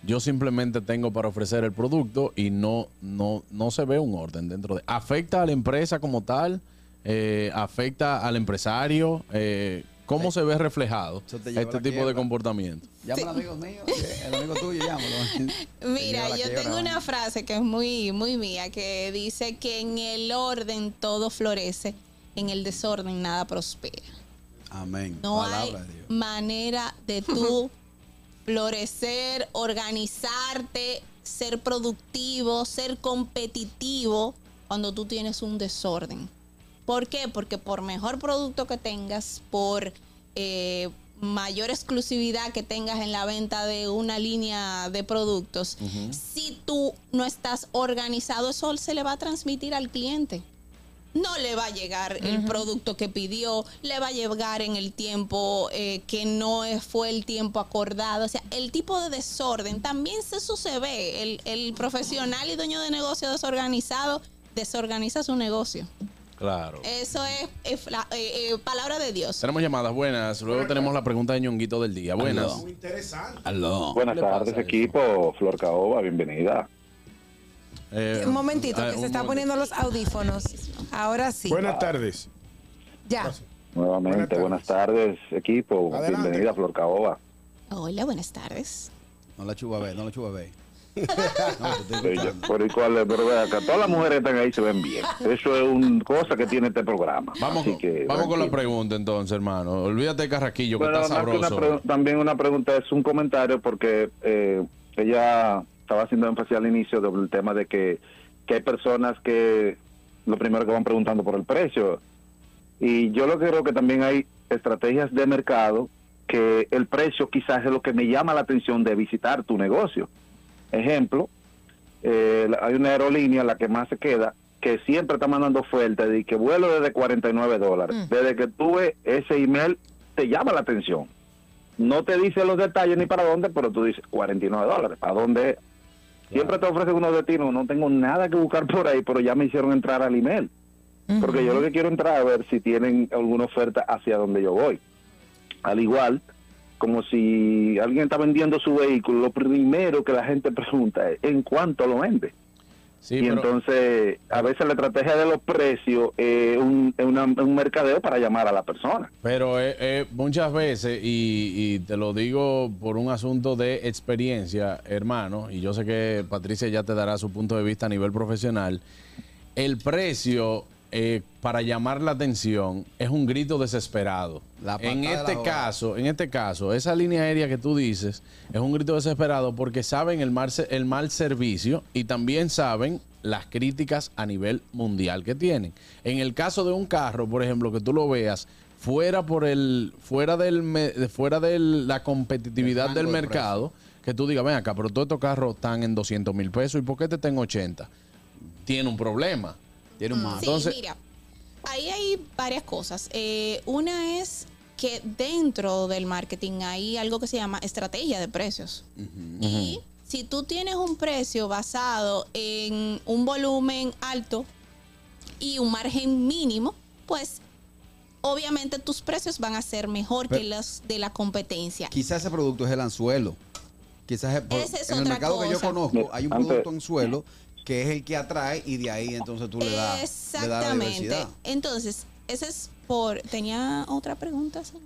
yo simplemente tengo para ofrecer el producto y no, no, no se ve un orden dentro de. ¿Afecta a la empresa como tal? Eh, ¿Afecta al empresario? Eh, ¿Cómo se ve reflejado este tipo de comportamiento? Llama al amigo mío, el amigo tuyo, llámalo. Mira, yo quiebra, tengo una frase que es muy, muy mía, que dice que en el orden todo florece, en el desorden nada prospera. Amén. No Palabra hay de Dios. manera de tú florecer, organizarte, ser productivo, ser competitivo cuando tú tienes un desorden. ¿Por qué? Porque por mejor producto que tengas, por eh, mayor exclusividad que tengas en la venta de una línea de productos, si tú no estás organizado, eso se le va a transmitir al cliente no le va a llegar el producto que pidió, le va a llegar en el tiempo eh, que no fue el tiempo acordado. O sea, el tipo de desorden también eso se ve. El, el profesional y dueño de negocio desorganizado desorganiza su negocio. Claro. Eso es, es la- eh, eh, palabra de Dios. Tenemos llamadas buenas. Luego tenemos la pregunta de ñonguito del día. Buenas. Muy interesante. Aló. Buenas ¿Qué le tardes, equipo. Flor Caoba, bienvenida. Eh, Un momentito, ah, que se un está momento. poniendo los audífonos. Ahora sí. Buenas tardes. Ya. Nuevamente, buenas tardes, equipo. Adelante. Bienvenida, Flor Caoba. Hola, buenas tardes. No la chuba ve, no la chuba ve. Bella. Por igual, pero vea acá, todas las mujeres que están ahí se ven bien. Eso es una cosa que tiene este programa. Vamos, Así que, vamos con la pregunta entonces, hermano. Olvídate de Carraquillo, que está más que una sabroso. también una pregunta es un comentario porque eh, ella estaba haciendo énfasis al inicio del tema de que, que hay personas que lo primero que van preguntando por el precio y yo lo que creo que también hay estrategias de mercado que el precio quizás es lo que me llama la atención de visitar tu negocio. Ejemplo, eh, hay una aerolínea, la que más se queda, que siempre está mandando ofertas de que vuelo desde 49 dólares. Desde que tuve ese email, te llama la atención. No te dice los detalles ni para dónde, pero tú dices 49 dólares. ¿Para dónde? Siempre te ofrecen unos destinos. No tengo nada que buscar por ahí, pero ya me hicieron entrar al email. Porque yo lo que quiero entrar a ver si tienen alguna oferta hacia donde yo voy. Al igual, como si alguien está vendiendo su vehículo, lo primero que la gente pregunta es ¿en cuánto lo vende? Sí, y pero- entonces, a veces la estrategia de los precios es un, una- un mercadeo para llamar a la persona. Pero eh, eh, muchas veces, y, y te lo digo por un asunto de experiencia, hermano, y yo sé que Patricia ya te dará su punto de vista a nivel profesional, el precio eh, para llamar la atención es un grito desesperado. En la este caso, en este caso, esa línea aérea que tú dices es un grito desesperado porque saben el mal, se- el mal servicio y también saben las críticas a nivel mundial que tienen. En el caso de un carro, por ejemplo, que tú lo veas fuera por el fuera del fuera de la competitividad del de mercado, que tú digas, ven acá, pero todos estos carros están en 200 mil pesos y ¿por qué te tengo 80? Tiene un problema. Tiene un Sí, mira, ahí hay varias cosas. Eh, una es que dentro del marketing hay algo que se llama estrategia de precios. Y si tú tienes un precio basado en un volumen alto y un margen mínimo, pues obviamente tus precios van a ser mejor que los de la competencia. Quizás ese producto es el anzuelo. Quizás es es en el mercado que yo cosa. conozco hay un Antes- producto anzuelo que es el que atrae y de ahí entonces tú le das, le das la Exactamente. diversidad. Entonces, ese es por... ¿Tenía otra pregunta, señor?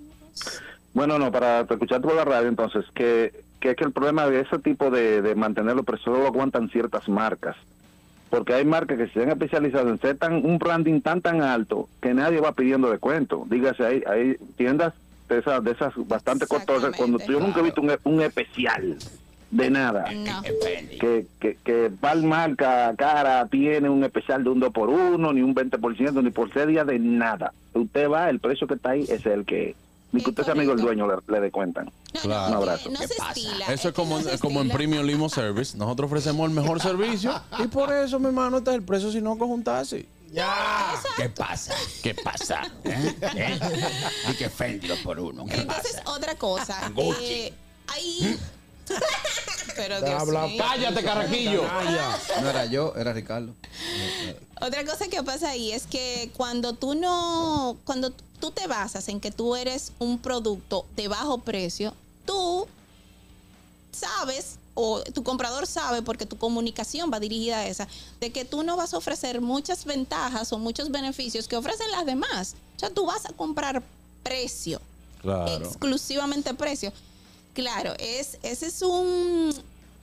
Bueno, no, para escucharte por la radio, entonces, que, que es que el problema de ese tipo de, de mantener los precios solo lo aguantan ciertas marcas. Porque hay marcas que se han especializado en ser tan, un branding tan tan alto que nadie va pidiendo descuento. Dígase, hay, hay tiendas de esas, de esas bastante costosas, cuando yo nunca he visto un, un especial de nada. Que, que, que tal marca cara tiene un especial de un 2 por 1 ni un 20%, ni por ser día de nada. Usted va, el precio que está ahí es el que... Ni que usted sea amigo del dueño le, le descuentan. Claro. Un abrazo. Eso es como, como en Premium Limo Service. Nosotros ofrecemos el mejor servicio y por eso, mi hermano, está el precio si no coge un taxi. Ya. ¿Qué pasa? ¿Qué pasa? ¿Eh? ¿Eh? Y que Fendi dos por uno. ¿Qué Entonces, otra cosa. Gucci. eh, ahí... Pero Dios Habla- mío. Cállate, Carraquillo. No era yo, era Ricardo. Otra cosa que pasa ahí es que cuando tú no, cuando tú te basas en que tú eres un producto de bajo precio, tú sabes o tu comprador sabe porque tu comunicación va dirigida a esa, de que tú no vas a ofrecer muchas ventajas o muchos beneficios que ofrecen las demás. O sea, tú vas a comprar precio, Claro. exclusivamente precio. Claro, es, ese es un,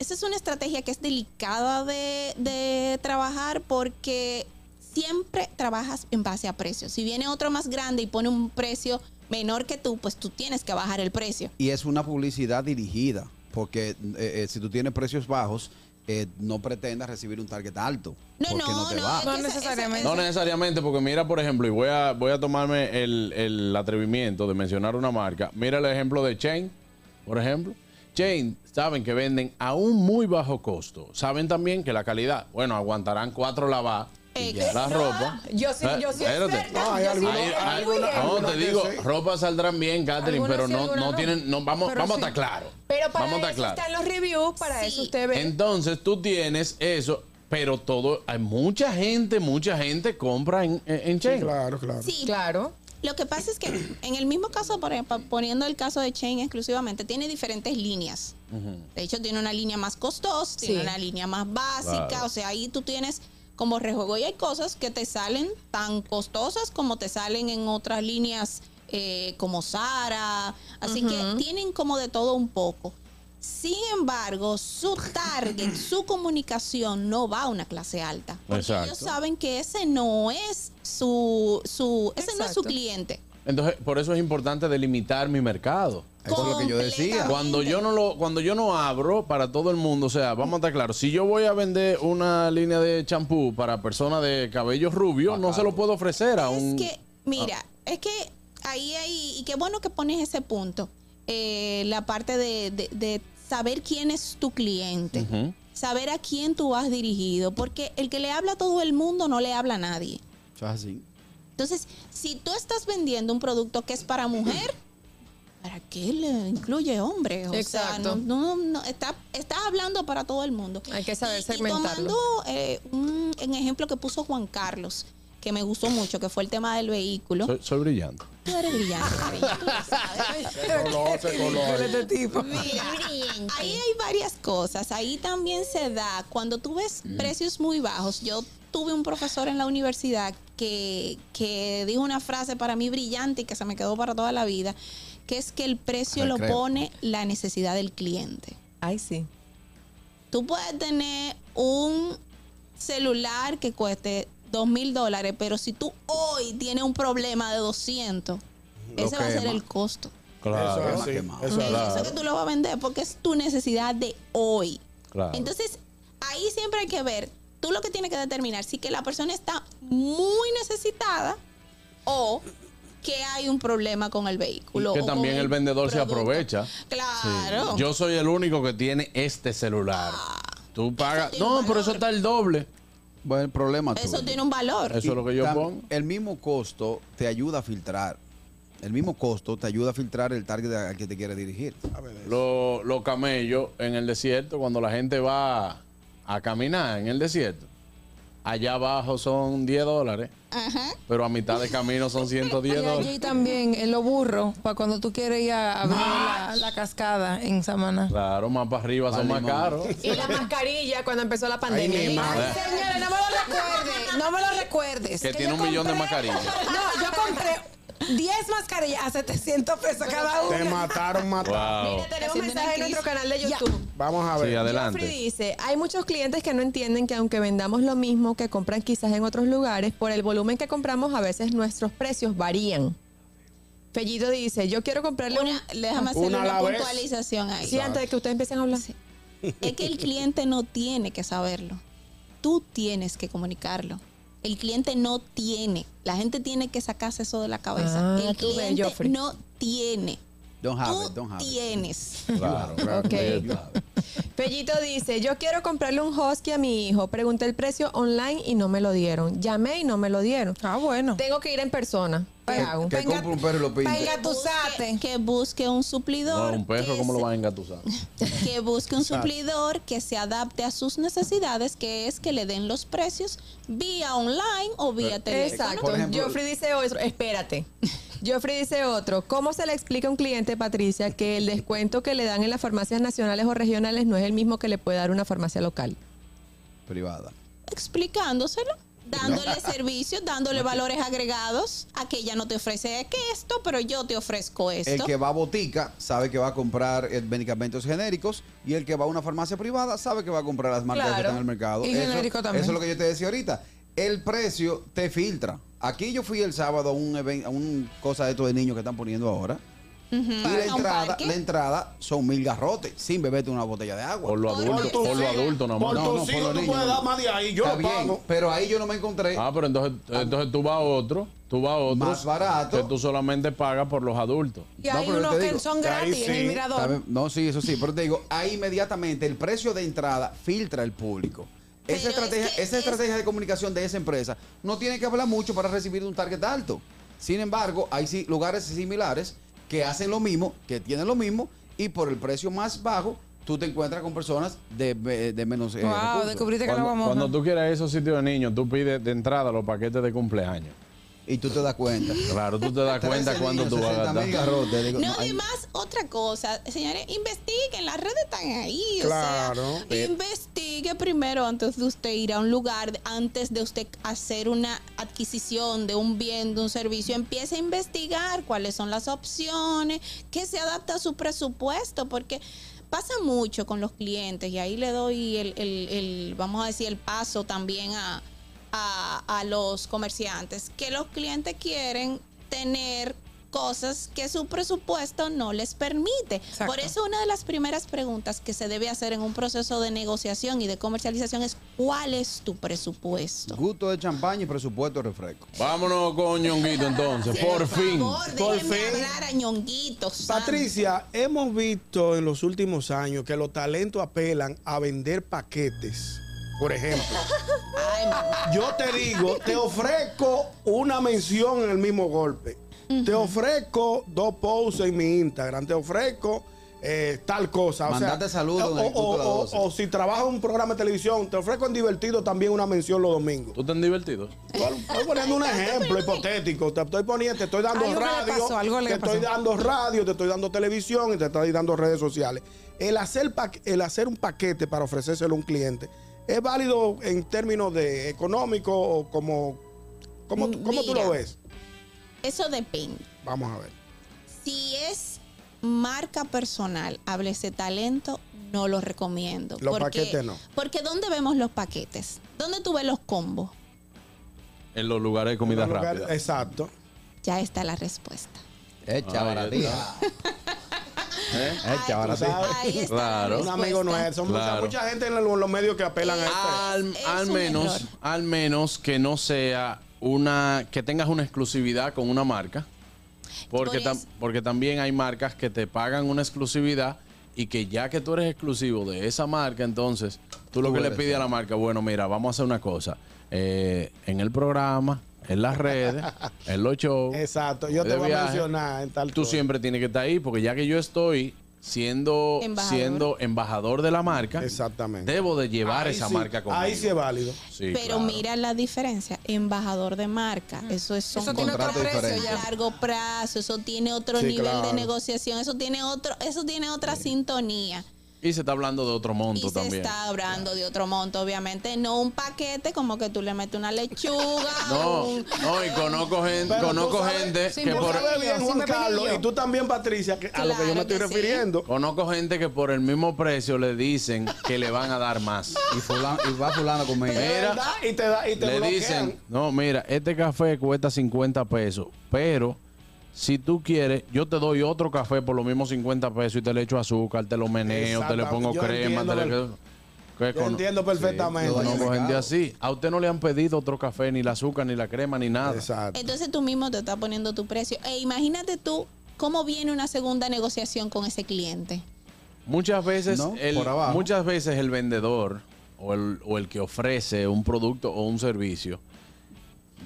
esa es una estrategia que es delicada de, de trabajar porque siempre trabajas en base a precio. Si viene otro más grande y pone un precio menor que tú, pues tú tienes que bajar el precio. Y es una publicidad dirigida, porque eh, eh, si tú tienes precios bajos, eh, no pretendas recibir un target alto. porque no, te va. No necesariamente. No necesariamente, porque mira, por ejemplo, y voy a, voy a tomarme el, el atrevimiento de mencionar una marca. Mira el ejemplo de Chain, por ejemplo. Chain saben que venden a un muy bajo costo. Saben también que la calidad, bueno, aguantarán cuatro lavadas. y ya la ropa. Yo sí, yo sí espérate. No, hay algunos- Hay- experta. hay- Algunos- no, algunos te digo, sí. ropa saldrán bien, Catherine, pero no, no no. tienen, no, vamos, Pero vamos a sí. estar claros. Pero para vamos a eso estar están los reviews, para eso usted ve. Entonces tú tienes eso, Pero todo, hay mucha gente, mucha gente compra en, en, en Chain. claro, claro. Sí, Claro. Lo que pasa es que en el mismo caso, por ejemplo, poniendo el caso de Chain exclusivamente, tiene diferentes líneas. De hecho, tiene una línea más costosa, tiene una línea más básica. Claro. O sea, ahí tú tienes como rejuego. Y hay cosas que te salen tan costosas como te salen en otras líneas eh, como Sara. Así que tienen como de todo un poco. Sin embargo, su target, su comunicación no va a una clase alta. Porque Exacto. ellos saben que ese no es su, su ese no es su cliente. Entonces, por eso es importante delimitar mi mercado. Eso es lo que yo decía. Cuando yo no lo, cuando yo no abro para todo el mundo, o sea, vamos a estar claros, si yo voy a vender una línea de champú para personas de cabello rubio, no se lo puedo ofrecer a un. Es que, mira, es que ahí hay, y qué bueno que pones ese punto, eh, la parte de, de- de saber quién es tu cliente, saber a quién tú has dirigido, porque el que le habla a todo el mundo no le habla a nadie. Eso es así. Entonces, si tú estás vendiendo un producto que es para mujer, ¿para qué le incluye hombre? O Exacto. sea, no, no, no, está, está hablando para todo el mundo. Hay que saber Y segmentarlo. tomando eh, un, un ejemplo que puso Juan Carlos, que me gustó mucho, que fue el tema del vehículo. Soy, soy brillante. Tú eres brillante, cariño, tú lo sabes. Este Mira, ahí hay varias cosas. Ahí también se da, cuando tú ves precios muy bajos, yo tuve un profesor en la universidad que, que dijo una frase para mí brillante y que se me quedó para toda la vida, que es que el precio lo Recreo. pone la necesidad del cliente. Ay, sí. Tú puedes tener un celular que cueste dos mil dólares, pero si tú hoy tienes un problema de 200, Lo ese va a ser el costo. Claro. Eso es así, eso es Eso que tú lo vas a vender porque es tu necesidad de hoy. Claro. Entonces, ahí siempre hay que ver, tú lo que tienes que determinar si que la persona está muy necesitada o que hay un problema con el vehículo. que o también el vendedor se aprovecha. Claro. Sí. Yo soy el único que tiene este celular. Tú pagas. No, pero eso está el doble. Bueno, el problema Eso tuyo. tiene un valor. Eso es lo que yo Tam- pongo. El mismo costo te ayuda a filtrar. El mismo costo te ayuda a filtrar el target al que te quiere dirigir. Los los camellos en el desierto, cuando la gente va a caminar en el desierto, allá abajo son 10 dólares, Ajá. pero a mitad de camino son 110 Y dólares. allí también en los burros, para cuando tú quieres ir a, a ver la, la cascada en Samaná. Claro, más para arriba son más caros. Y la mascarilla cuando empezó la pandemia. mi madre. Ay, señores, no me lo recuerdes, no me lo recuerdes. Que tiene yo un millón de compré- mascarillas. No, yo compré 10 mascarillas a 700 pesos cada Te una. mataron, mataron. Wow. Mira, tenemos mensaje en nuestro canal de. YouTube. Vamos a Sí, ver. Joffrey adelante. dice, hay muchos clientes que no entienden que aunque vendamos lo mismo que compran quizás en otros lugares, por el volumen que compramos a veces nuestros precios varían. Fellito dice, yo quiero comprarle un... Una- déjame hacerle Una a una la vez. puntualización ahí. Sí, antes de que ustedes empiecen a hablar. Es que el cliente no tiene que saberlo. Tú tienes que comunicarlo. El cliente no tiene. La gente tiene que sacarse eso de la cabeza. Ah, el ves, cliente no tiene. Don't have Tú it, don't have it. tienes. Claro, claro. Ok. Fellito dice, yo quiero comprarle un husky a mi hijo. Pregunté el precio online y no me lo dieron. Llamé y no me lo dieron. Ah, bueno. Tengo que ir en persona. ¿Qué hago? Que compre un perro y lo pinte. Venga, tú sate. Que busque un suplidor. No, un perro, que ¿cómo lo van a engatusar? que busque un suplidor que se adapte a sus necesidades, que es que le den los precios vía online o vía teléfono. Exacto. Ejemplo- Joffrey dice otro, espérate. Joffrey dice otro, ¿cómo se le explica a un cliente, Patricia, que el descuento que le dan en las farmacias nacionales o regionales no es el mismo que le puede dar una farmacia local? Privada. Explicándoselo, dándole servicios, dándole valores agregados. Aquella no te ofrece que esto, pero yo te ofrezco El esto. que va a botica sabe que va a comprar eh, medicamentos genéricos y el que va a una farmacia privada sabe que va a comprar las marcas Claro. que están en el mercado. Y eso, genérico también. eso es lo que yo te decía ahorita. El precio te filtra. Aquí yo fui el sábado a un evento, a un cosa de estos de niños que están poniendo ahora. Y la entrada, la entrada son mil garrotes sin beberte una botella de agua. Por los adultos, tus por los hijos- adultos nomás. Por No, no, por tú puedes no. dar más de ahí. Yo Está lo bien, pago. pero ahí yo no me encontré. Ah, pero entonces, entonces tú vas a otro, tú vas a otro. Más barato. Que tú solamente pagas por los adultos. Y No, hay pero unos que digo, son gratis en el mirador. No, sí, eso sí, pero te digo, ahí inmediatamente el precio de entrada filtra el público. Esa es estrategia, que esa es- estrategia de comunicación de esa empresa no tiene que hablar mucho para recibir un target alto. Sin embargo, hay sí- lugares similares que hacen lo mismo, que tienen lo mismo y por el precio más bajo tú te encuentras con personas de, de menos. eh, Wow, recursos. descubriste que Cuando, la vamos cuando tú quieras esos sitios de niños, tú pides de entrada los paquetes de cumpleaños. Y tú te das cuenta. Claro, tú te das cuenta 13 cuando tú vas a 60 mil gastar. Digo, No, además, otra cosa, señores, investiguen, las redes están ahí. Claro. O sea, investigue primero antes de usted ir a un lugar, antes de usted hacer una adquisición de un bien, de un servicio, empiece a investigar cuáles son las opciones, qué se adapta a su presupuesto, porque pasa mucho con los clientes y ahí le doy el, el- el, vamos a decir, el paso también a, a, a los comerciantes, que los clientes quieren tener cosas que su presupuesto no les permite. Por eso una de las primeras preguntas que se debe hacer en un proceso de negociación y de comercialización es ¿cuál es tu presupuesto? Gusto de champaña y presupuesto de refresco. Vámonos con Ñonguito entonces, por fin. Por Déjenme fin. hablar a ñonguitos. Patricia, hemos visto en los últimos años que los talentos apelan a vender paquetes. Por ejemplo, yo te digo, te ofrezco una mención en el mismo golpe. Te ofrezco dos posts en mi Instagram. Te ofrezco eh, tal cosa. O sea, Mandate saludos en o, o- 12. o si trabajas en un programa de televisión, te ofrezco en divertido también una mención los domingos. ¿Tú estás divertido? Estoy poniendo un ejemplo hipotético. Te estoy poniendo, te estoy dando Algo que le radio, pasó, algo le te pasó. estoy dando radio, te estoy dando televisión y te estoy dando redes sociales. El hacer, pa- el hacer un paquete para ofrecérselo a un cliente es válido en términos de económico o como, como, tú- ¿cómo tú lo ves? Eso depende. Vamos a ver. Si es marca personal, háblese talento, no lo recomiendo. Los Porque- paquetes no. Porque ¿dónde vemos los paquetes? ¿Dónde tú ves los combos? En los lugares de comida lugar- rápida. Exacto. Ya está la respuesta. Echa ¿Eh? Ahí Claro. Un amigo nuestro. Mucha, Claro. mucha gente en los, los medios que apelan a esto. Al, Es al menos, error. al menos que no sea una, que tengas una exclusividad con una marca. Porque, tam- porque también hay marcas que te pagan una exclusividad y que ya que tú eres exclusivo de esa marca, entonces tú lo que le pides a la marca, bueno, mira, vamos a hacer una cosa. Eh, en el programa, en las redes, en los shows. Exacto. Yo te voy a mencionar en tal Tú cosa. siempre tienes que estar ahí, porque ya que yo estoy siendo Embajador. siendo embajador de la marca, Exactamente. debo de llevar Ahí esa sí- marca conmigo. Ahí sí es válido. Sí, Pero claro. mira la diferencia, embajador de marca, eso es son Eso tiene otro contratos precio a largo plazo, eso tiene otro Sí, nivel claro. de negociación, eso tiene otro, eso tiene otra sintonía. Y se está hablando de otro monto Y se también. está hablando de otro monto, obviamente, no un paquete como que tú le metes una lechuga, No, un- no, y conozco gente, Pero conozco sabes- gente que por bien, Juan pepinillo. Carlos, y tú también, Patricia, que a lo que yo me estoy sí. refiriendo. conozco gente que por el mismo precio le dicen que le van a dar más. Y, fulano- y va fulano conmigo. De Mira, y te, da, y te Le bloquean. dicen, no, mira, este café cuesta 50 pesos, pero si tú quieres, yo te doy otro café por los mismos 50 pesos y te le echo azúcar, te lo meneo, te le pongo Yo crema, te entiendo, le... ¿Qué Yo con- entiendo perfectamente. Sí, Conozco Mercado. gente así. A usted no le han pedido otro café, ni el azúcar, ni la crema, ni nada. Exacto. entonces tú mismo te estás poniendo tu precio. E imagínate tú cómo viene una segunda negociación con ese cliente. Muchas veces, No, el, por abajo. muchas veces el vendedor o el, o el que ofrece un producto o un servicio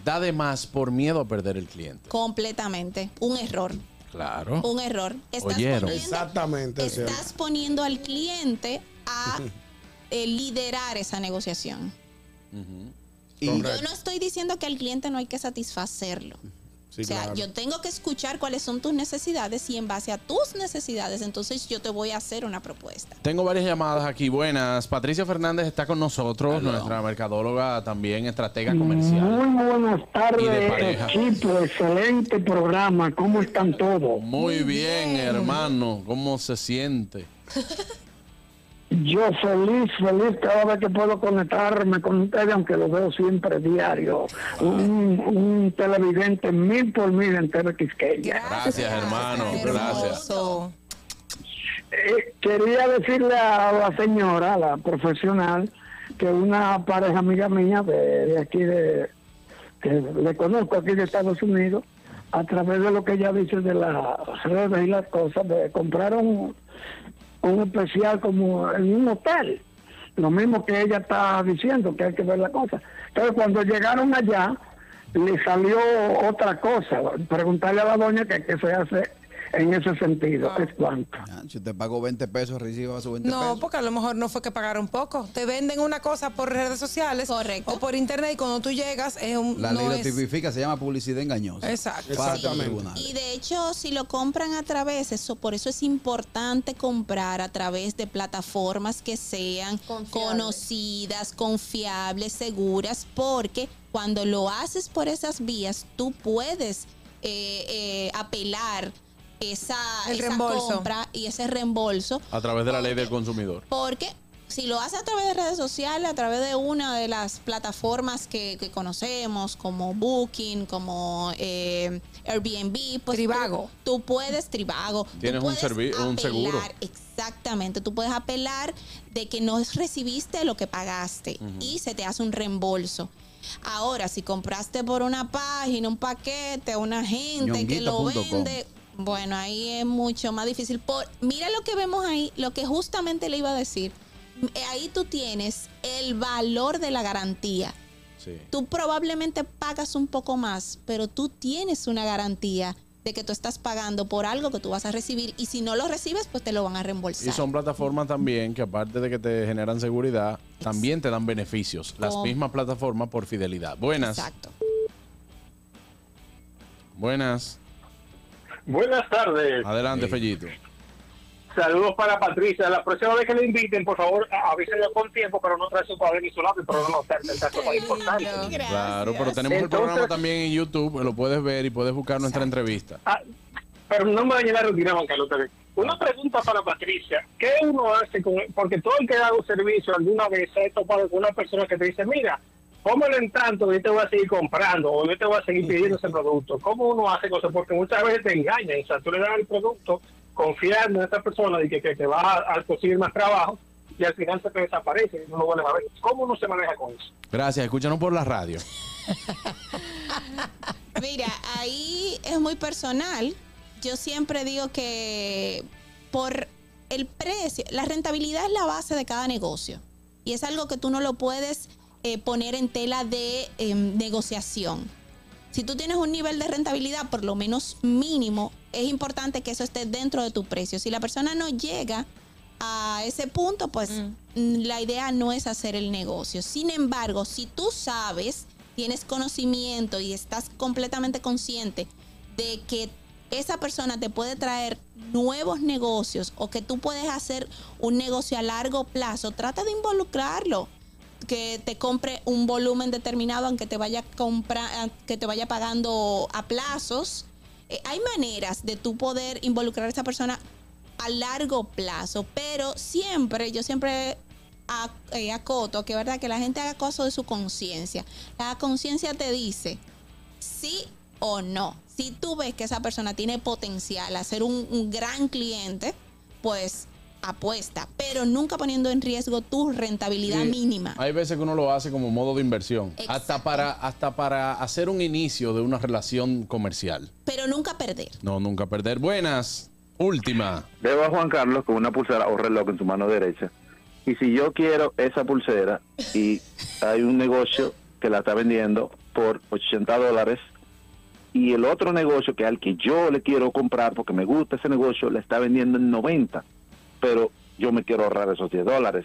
da de más por miedo a perder el cliente. Completamente. Un error. Claro. Un error. Estás Oyeron. poniendo, Exactamente. estás poniendo al cliente a eh, liderar esa negociación. Y, Yo no estoy diciendo que al cliente no hay que satisfacerlo. Sí, o sea, claro. yo tengo que escuchar cuáles son tus necesidades y en base a tus necesidades, entonces yo te voy a hacer una propuesta. Tengo varias llamadas aquí. Buenas. Patricia Fernández está con nosotros, nuestra mercadóloga también, estratega comercial. Muy buenas tardes, equipo. Excelente programa. ¿Cómo están todos? Muy bien, hermano. ¿Cómo se siente? Yo feliz, feliz cada vez que puedo conectarme con ustedes, aunque lo veo siempre diario. Un, un televidente mil por mil en TV Quisqueya. Gracias, hermano. Gracias. Eh, quería decirle a la señora, a la profesional, que una pareja amiga mía de, de aquí, de, que le conozco aquí de Estados Unidos, a través de lo que ella dice de las redes y las cosas, de compraron un especial como en un hotel. Lo mismo que ella está diciendo, que hay que ver la cosa. Entonces, cuando llegaron allá, le salió otra cosa. Preguntarle a la doña que qué se hace en ese sentido. Ah. Es cuánto. Ah, Si usted pagó 20 pesos, reciba sus 20 No, pesos. porque a lo mejor no fue que pagaron poco. Te venden una cosa por redes sociales o por internet y cuando tú llegas es un. La no ley lo es- tipifica, se llama publicidad engañosa. Exacto. Y de hecho, si lo compran a través, eso, por eso es importante comprar a través de plataformas que sean conocidas, confiables, seguras, porque cuando lo haces por esas vías, tú puedes eh, eh, apelar esa, El esa reembolso. compra y ese reembolso A través de la ley del consumidor. porque si lo hace a través de redes sociales, a través de una de las plataformas que, que conocemos, como Booking, como eh, Airbnb, pues Trivago. Tú, tú puedes, Trivago. tú Tienes un puedes servi- un seguro. apelar, Exactamente, tú puedes apelar de que no recibiste lo que pagaste y se te hace un reembolso. Ahora, si compraste por una página, un paquete, una gente que lo vende, bueno, ahí es mucho más difícil. Por, mira lo que vemos ahí, lo que justamente le iba a decir. Eh, Ahí tú tienes el valor de la garantía. Sí. Tú probablemente pagas un poco más, pero tú tienes una garantía de que tú estás pagando por algo que tú vas a recibir y si no lo recibes, pues te lo van a reembolsar. Y son plataformas también que aparte de que te generan seguridad, también te dan beneficios. Las mismas plataformas por fidelidad. Buenas. Exacto. Buenas. Buenas tardes. Adelante, Fellito. Saludos para Patricia. La próxima vez que le inviten, por favor, a- avísenlo con tiempo, pero no trae su padre ni su lápiz, pero no el caso más importante. Claro, pero tenemos el Entonces- programa también en YouTube, lo puedes ver y puedes buscar nuestra entrevista. Ah, pero no me dañe la rutina, Juan Carlos. Una pregunta para Patricia. ¿Qué uno hace con Porque todo el que da un servicio alguna vez se ha topado con una persona que te dice, mira, póngalo en tanto, yo te voy a seguir comprando o yo te voy a seguir pidiendo ese producto. ¿Cómo uno hace cosas? Porque muchas veces te engañan. O sea, tú le das el producto confiando en esa persona y que, que te va a, a conseguir más trabajo y al final se te desaparece y no lo vuelves a ver. ¿Cómo uno se maneja con eso? Gracias, escúchanos por la radio. Mira, ahí es muy personal. Yo siempre digo que por el precio, la rentabilidad es la base de cada negocio. Y es algo que tú no lo puedes eh, poner en tela de em, negociación. Si tú tienes un nivel de rentabilidad por lo menos mínimo, es importante que eso esté dentro de tu precio. Si la persona no llega a ese punto, pues mm, la idea no es hacer el negocio. Sin embargo, si tú sabes, tienes conocimiento y estás completamente consciente de que esa persona te puede traer nuevos negocios o que tú puedes hacer un negocio a largo plazo, trata de involucrarlo que te compre un volumen determinado aunque te vaya compra, que te vaya pagando a plazos. Eh, hay maneras de tú poder involucrar a esa persona a largo plazo, pero siempre, yo siempre eh, acoto que verdad que la gente haga caso de su conciencia. La conciencia te dice sí o no. Si tú ves que esa persona tiene potencial a ser un gran cliente, pues apuesta, pero nunca poniendo en riesgo tu rentabilidad Sí, mínima. Hay veces que uno lo hace como modo de inversión, hasta para, hasta para hacer un inicio de una relación comercial. Pero nunca perder. No, nunca perder. Buenas. Última. Veo a Juan Carlos con una pulsera o reloj en su mano derecha. Y si yo quiero esa pulsera y hay un negocio que la está vendiendo por 80 dólares y el otro negocio que al que yo le quiero comprar porque me gusta ese negocio le está vendiendo en 90, pero yo me quiero ahorrar esos 10 dólares.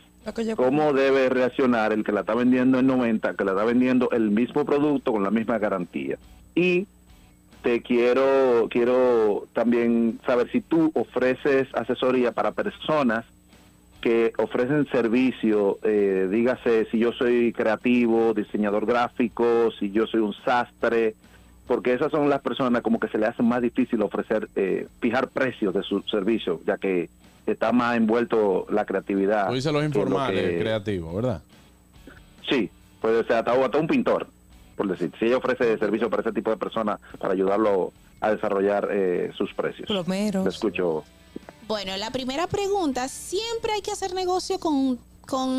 ¿Cómo debe reaccionar el que la está vendiendo en 90, que la está vendiendo el mismo producto con la misma garantía? Y te quiero quiero también saber si tú ofreces asesoría para personas que ofrecen servicio, eh, dígase si yo soy creativo, diseñador gráfico, si yo soy un sastre, porque esas son las personas como que se le hace más difícil ofrecer, eh, fijar precios de su servicio, ya que está más envuelto la creatividad. Tú dices los lo informales que- creativos, ¿verdad? Sí, puede ser hasta, hasta un pintor, por decir. Si ella ofrece servicio para ese tipo de personas, para ayudarlo a desarrollar eh, sus precios. Plomeros. Te escucho. Bueno, la primera pregunta, siempre hay que hacer negocio con, con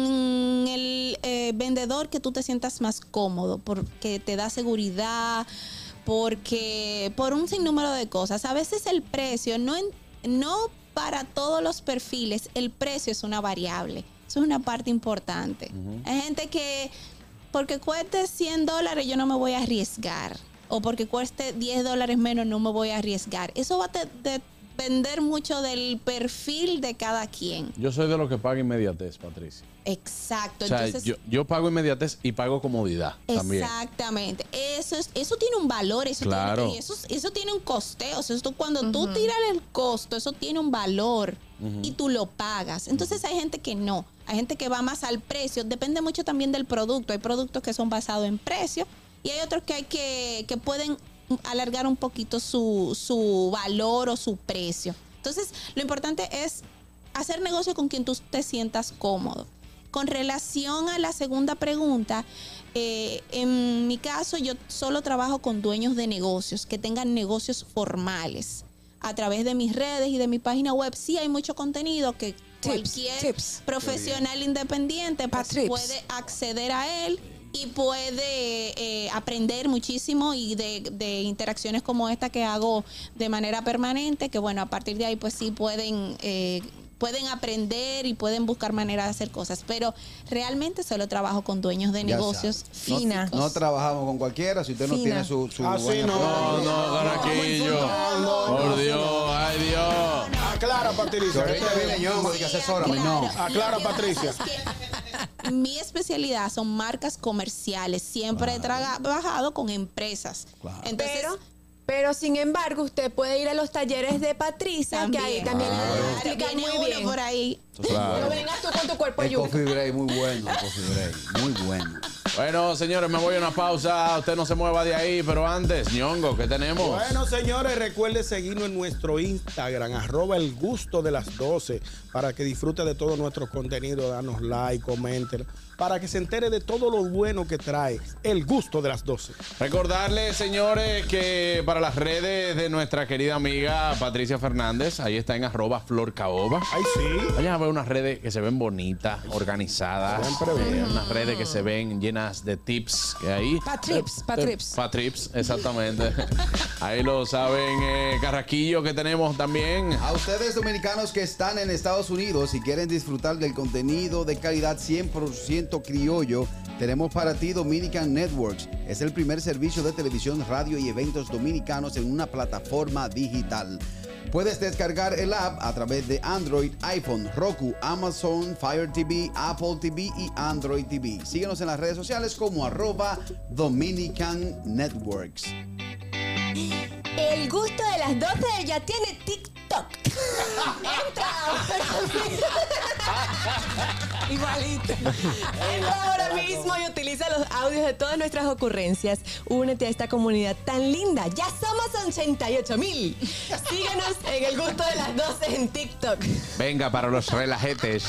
el eh, vendedor que tú te sientas más cómodo, porque te da seguridad, porque por un sinnúmero de cosas. A veces el precio, no, en- no para todos los perfiles, el precio es una variable. Eso es una parte importante. Hay gente que porque cueste 100 dólares yo no me voy a arriesgar. O porque cueste 10 dólares menos no me voy a arriesgar. Eso va a de- depender mucho del perfil de cada quien. Yo soy de los que paga inmediatez, Patricia. Exacto. O sea, Entonces, yo, yo pago inmediatez y pago comodidad también. Exactamente. Eso es, eso tiene un valor, eso Claro. tiene, y eso, eso tiene un costeo. O sea, esto, cuando tú tiras el costo, eso tiene un valor y tú lo pagas. Entonces hay gente que no. Hay gente que va más al precio. Depende mucho también del producto. Hay productos que son basados en precio y hay otros que hay que, que pueden alargar un poquito su, su valor o su precio. Entonces, lo importante es hacer negocio con quien tú te sientas cómodo. Con relación a la segunda pregunta, eh, en mi caso yo solo trabajo con dueños de negocios que tengan negocios formales. A través de mis redes y de mi página web sí hay mucho contenido que cualquier profesional independiente pues, puede acceder a él y puede eh, aprender muchísimo y de, de interacciones como esta que hago de manera permanente, que bueno, a partir de ahí pues sí pueden, eh, pueden aprender y pueden buscar maneras de hacer cosas, pero realmente solo trabajo con dueños de Ya negocios No- físicos. No, trabajamos con cualquiera si usted no tiene su, su Ah, sí, no. No, no, Caraquillo. Por Dios, ay Dios. Aclara, Patricia. Ahorita viene Ñongo, dice, asesórame, no. Aclara, Patricia. Mi especialidad son marcas comerciales. Siempre he trabajado con empresas. Entonces, Pero, pero sin embargo, usted puede ir a los talleres de Patricia, que ahí también le Claro. explican muy uno bien. por ahí. Claro. No vengas tú con tu cuerpo El yuca. coffee break, muy bueno, el coffee break, muy bueno. Bueno, señores, me voy a una pausa. Usted no se mueva de ahí, pero antes, ñongo, ¿qué tenemos? Bueno, señores, recuerde seguirnos en nuestro Instagram, arroba el gusto de las 12, para que disfrute de todo nuestro contenido, danos like, comenten, para que se entere de todo lo bueno que trae el gusto de las 12. Recordarles, señores, que para las redes de nuestra querida amiga Patricia Fernández, ahí está en arroba Flor Caoba. Ay, sí. Vayan a ver unas redes que se ven bonitas, organizadas. eh, unas redes que se ven llenas de tips que ahí. Pa' trips, pa' Eh, trips. Pa' trips, exactamente. ahí lo saben, eh, Carraquillo que tenemos también. A ustedes dominicanos que están en Estados Unidos y quieren disfrutar del contenido de calidad 100% criollo, tenemos para ti Dominican Networks. Es el primer servicio de televisión, radio y eventos dominicanos en una plataforma digital. Puedes descargar el app a través de Android, iPhone, Roku, Amazon, Fire TV, Apple TV y Android TV. Síguenos en las redes sociales como arroba Dominican Networks. El gusto de las 12 ya tiene TikTok. Entra ahora. Igualito. Entra ahora mismo y utiliza los audios de todas nuestras ocurrencias. Únete a esta comunidad tan linda. Ya somos 88 mil. Síguenos en el gusto de las 12 en TikTok. Venga, para los relajetes.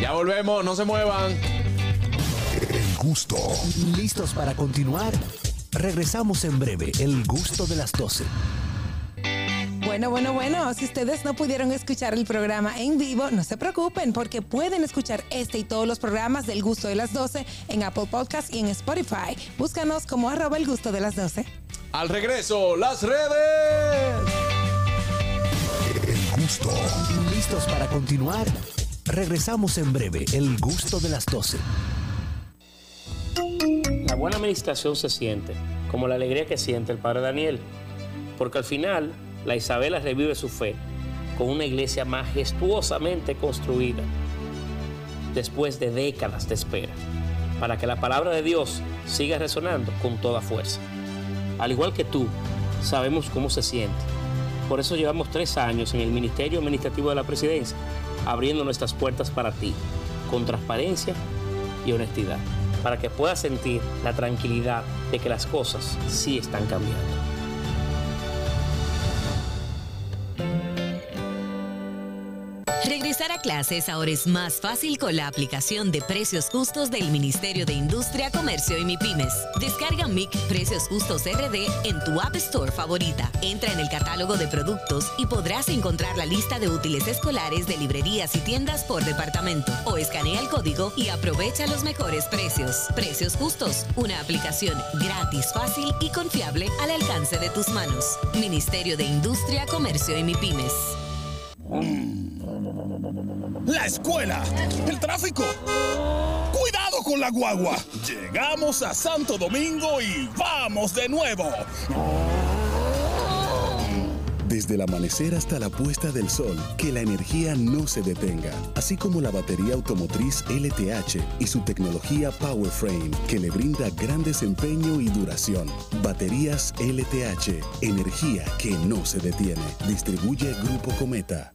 Ya volvemos, no se muevan. El gusto. ¿Listos para continuar? Regresamos en breve. El gusto de las 12. Bueno, bueno, bueno, si ustedes no pudieron escuchar el programa en vivo, no se preocupen porque pueden escuchar este y todos los programas del gusto de las 12 en Apple Podcast y en Spotify. Búscanos como arroba el gusto de las 12. Al regreso, las redes. El gusto. ¿Listos para continuar? Regresamos en breve. El gusto de las 12. La buena administración se siente, como la alegría que siente el padre Daniel, porque al final la Isabela revive su fe con una iglesia majestuosamente construida, después de décadas de espera, para que la palabra de Dios siga resonando con toda fuerza. Al igual que tú, sabemos cómo se siente. Por eso llevamos tres años en el Ministerio Administrativo de la Presidencia, abriendo nuestras puertas para ti, con transparencia y honestidad, para que puedas sentir la tranquilidad de que las cosas sí están cambiando. Regresar a clases ahora es más fácil con la aplicación de precios justos del Ministerio de Industria, Comercio y MIPIMES. Descarga MIC Precios Justos RD en tu App Store favorita. Entra en el catálogo de productos y podrás encontrar la lista de útiles escolares de librerías y tiendas por departamento. O escanea el código y aprovecha los mejores precios. Precios Justos, una aplicación gratis, fácil y confiable al alcance de tus manos. Ministerio de Industria, Comercio y MIPIMES. La escuela, el tráfico. Cuidado con la guagua. Llegamos a Santo Domingo y vamos de nuevo. desde el amanecer hasta la puesta del sol, que la energía no se detenga, así como la batería automotriz LTH y su tecnología PowerFrame, que le brinda gran desempeño y duración. Baterías LTH, energía que no se detiene. Distribuye Grupo Cometa.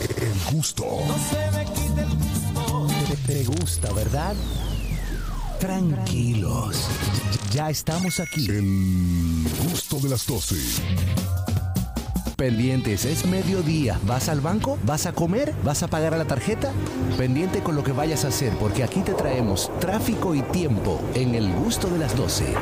El gusto. Te, te gusta, ¿verdad? Tranquilos. Ya estamos aquí. El gusto de las 12. Pendientes, es mediodía. ¿Vas al banco? ¿Vas a comer? ¿Vas a pagar a la tarjeta? Pendiente con lo que vayas a hacer, porque aquí te traemos tráfico y tiempo en el gusto de las 12.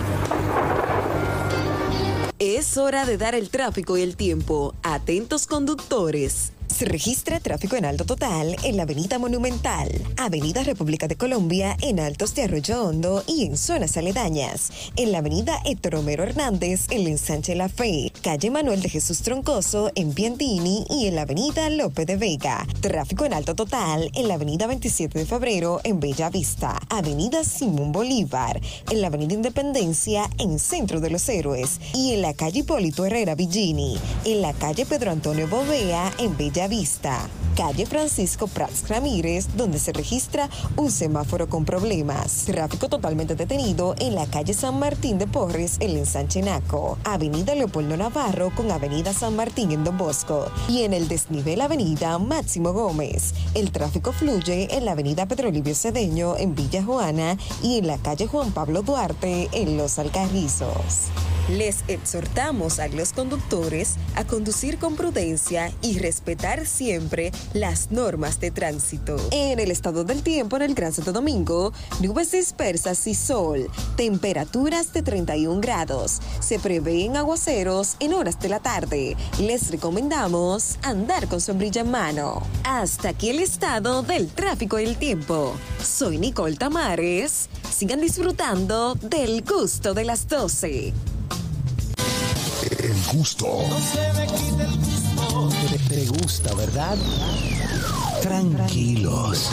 Es hora de dar el tráfico y el tiempo. Atentos conductores. Registra tráfico en alto total en la Avenida Monumental, Avenida República de Colombia en Altos de Arroyo Hondo y en zonas aledañas, en la Avenida Héctor Romero Hernández en ensanche La Fe, calle Manuel de Jesús Troncoso en Piantini y en la Avenida Lope de Vega. Tráfico en alto total en la Avenida 27 de Febrero en Bella Vista, Avenida Simón Bolívar, en la Avenida Independencia en Centro de los Héroes. Y en la calle Hipólito Herrera Villini, en la calle Pedro Antonio Bovea en Bella Vista. Calle Francisco Prats Ramírez, donde se registra un semáforo con problemas. Tráfico totalmente detenido en la calle San Martín de Porres, en ensanche Naco. Avenida Leopoldo Navarro con Avenida San Martín en Don Bosco. Y en el desnivel Avenida Máximo Gómez. El tráfico fluye en la Avenida Pedro Livio Cedeño en Villa Juana y en la calle Juan Pablo Duarte en Los Alcarrizos. Les exhortamos a los conductores a conducir con prudencia y respetar siempre las normas de tránsito. En el estado del tiempo en el Gran Santo Domingo, nubes dispersas y sol, temperaturas de 31 grados. Se prevén aguaceros en horas de la tarde. Les recomendamos andar con sombrilla en mano. Hasta aquí el estado del tráfico y el tiempo. Soy Nicole Tamares. Sigan disfrutando del gusto de las 12. El gusto. Te, te gusta, ¿verdad? Tranquilos.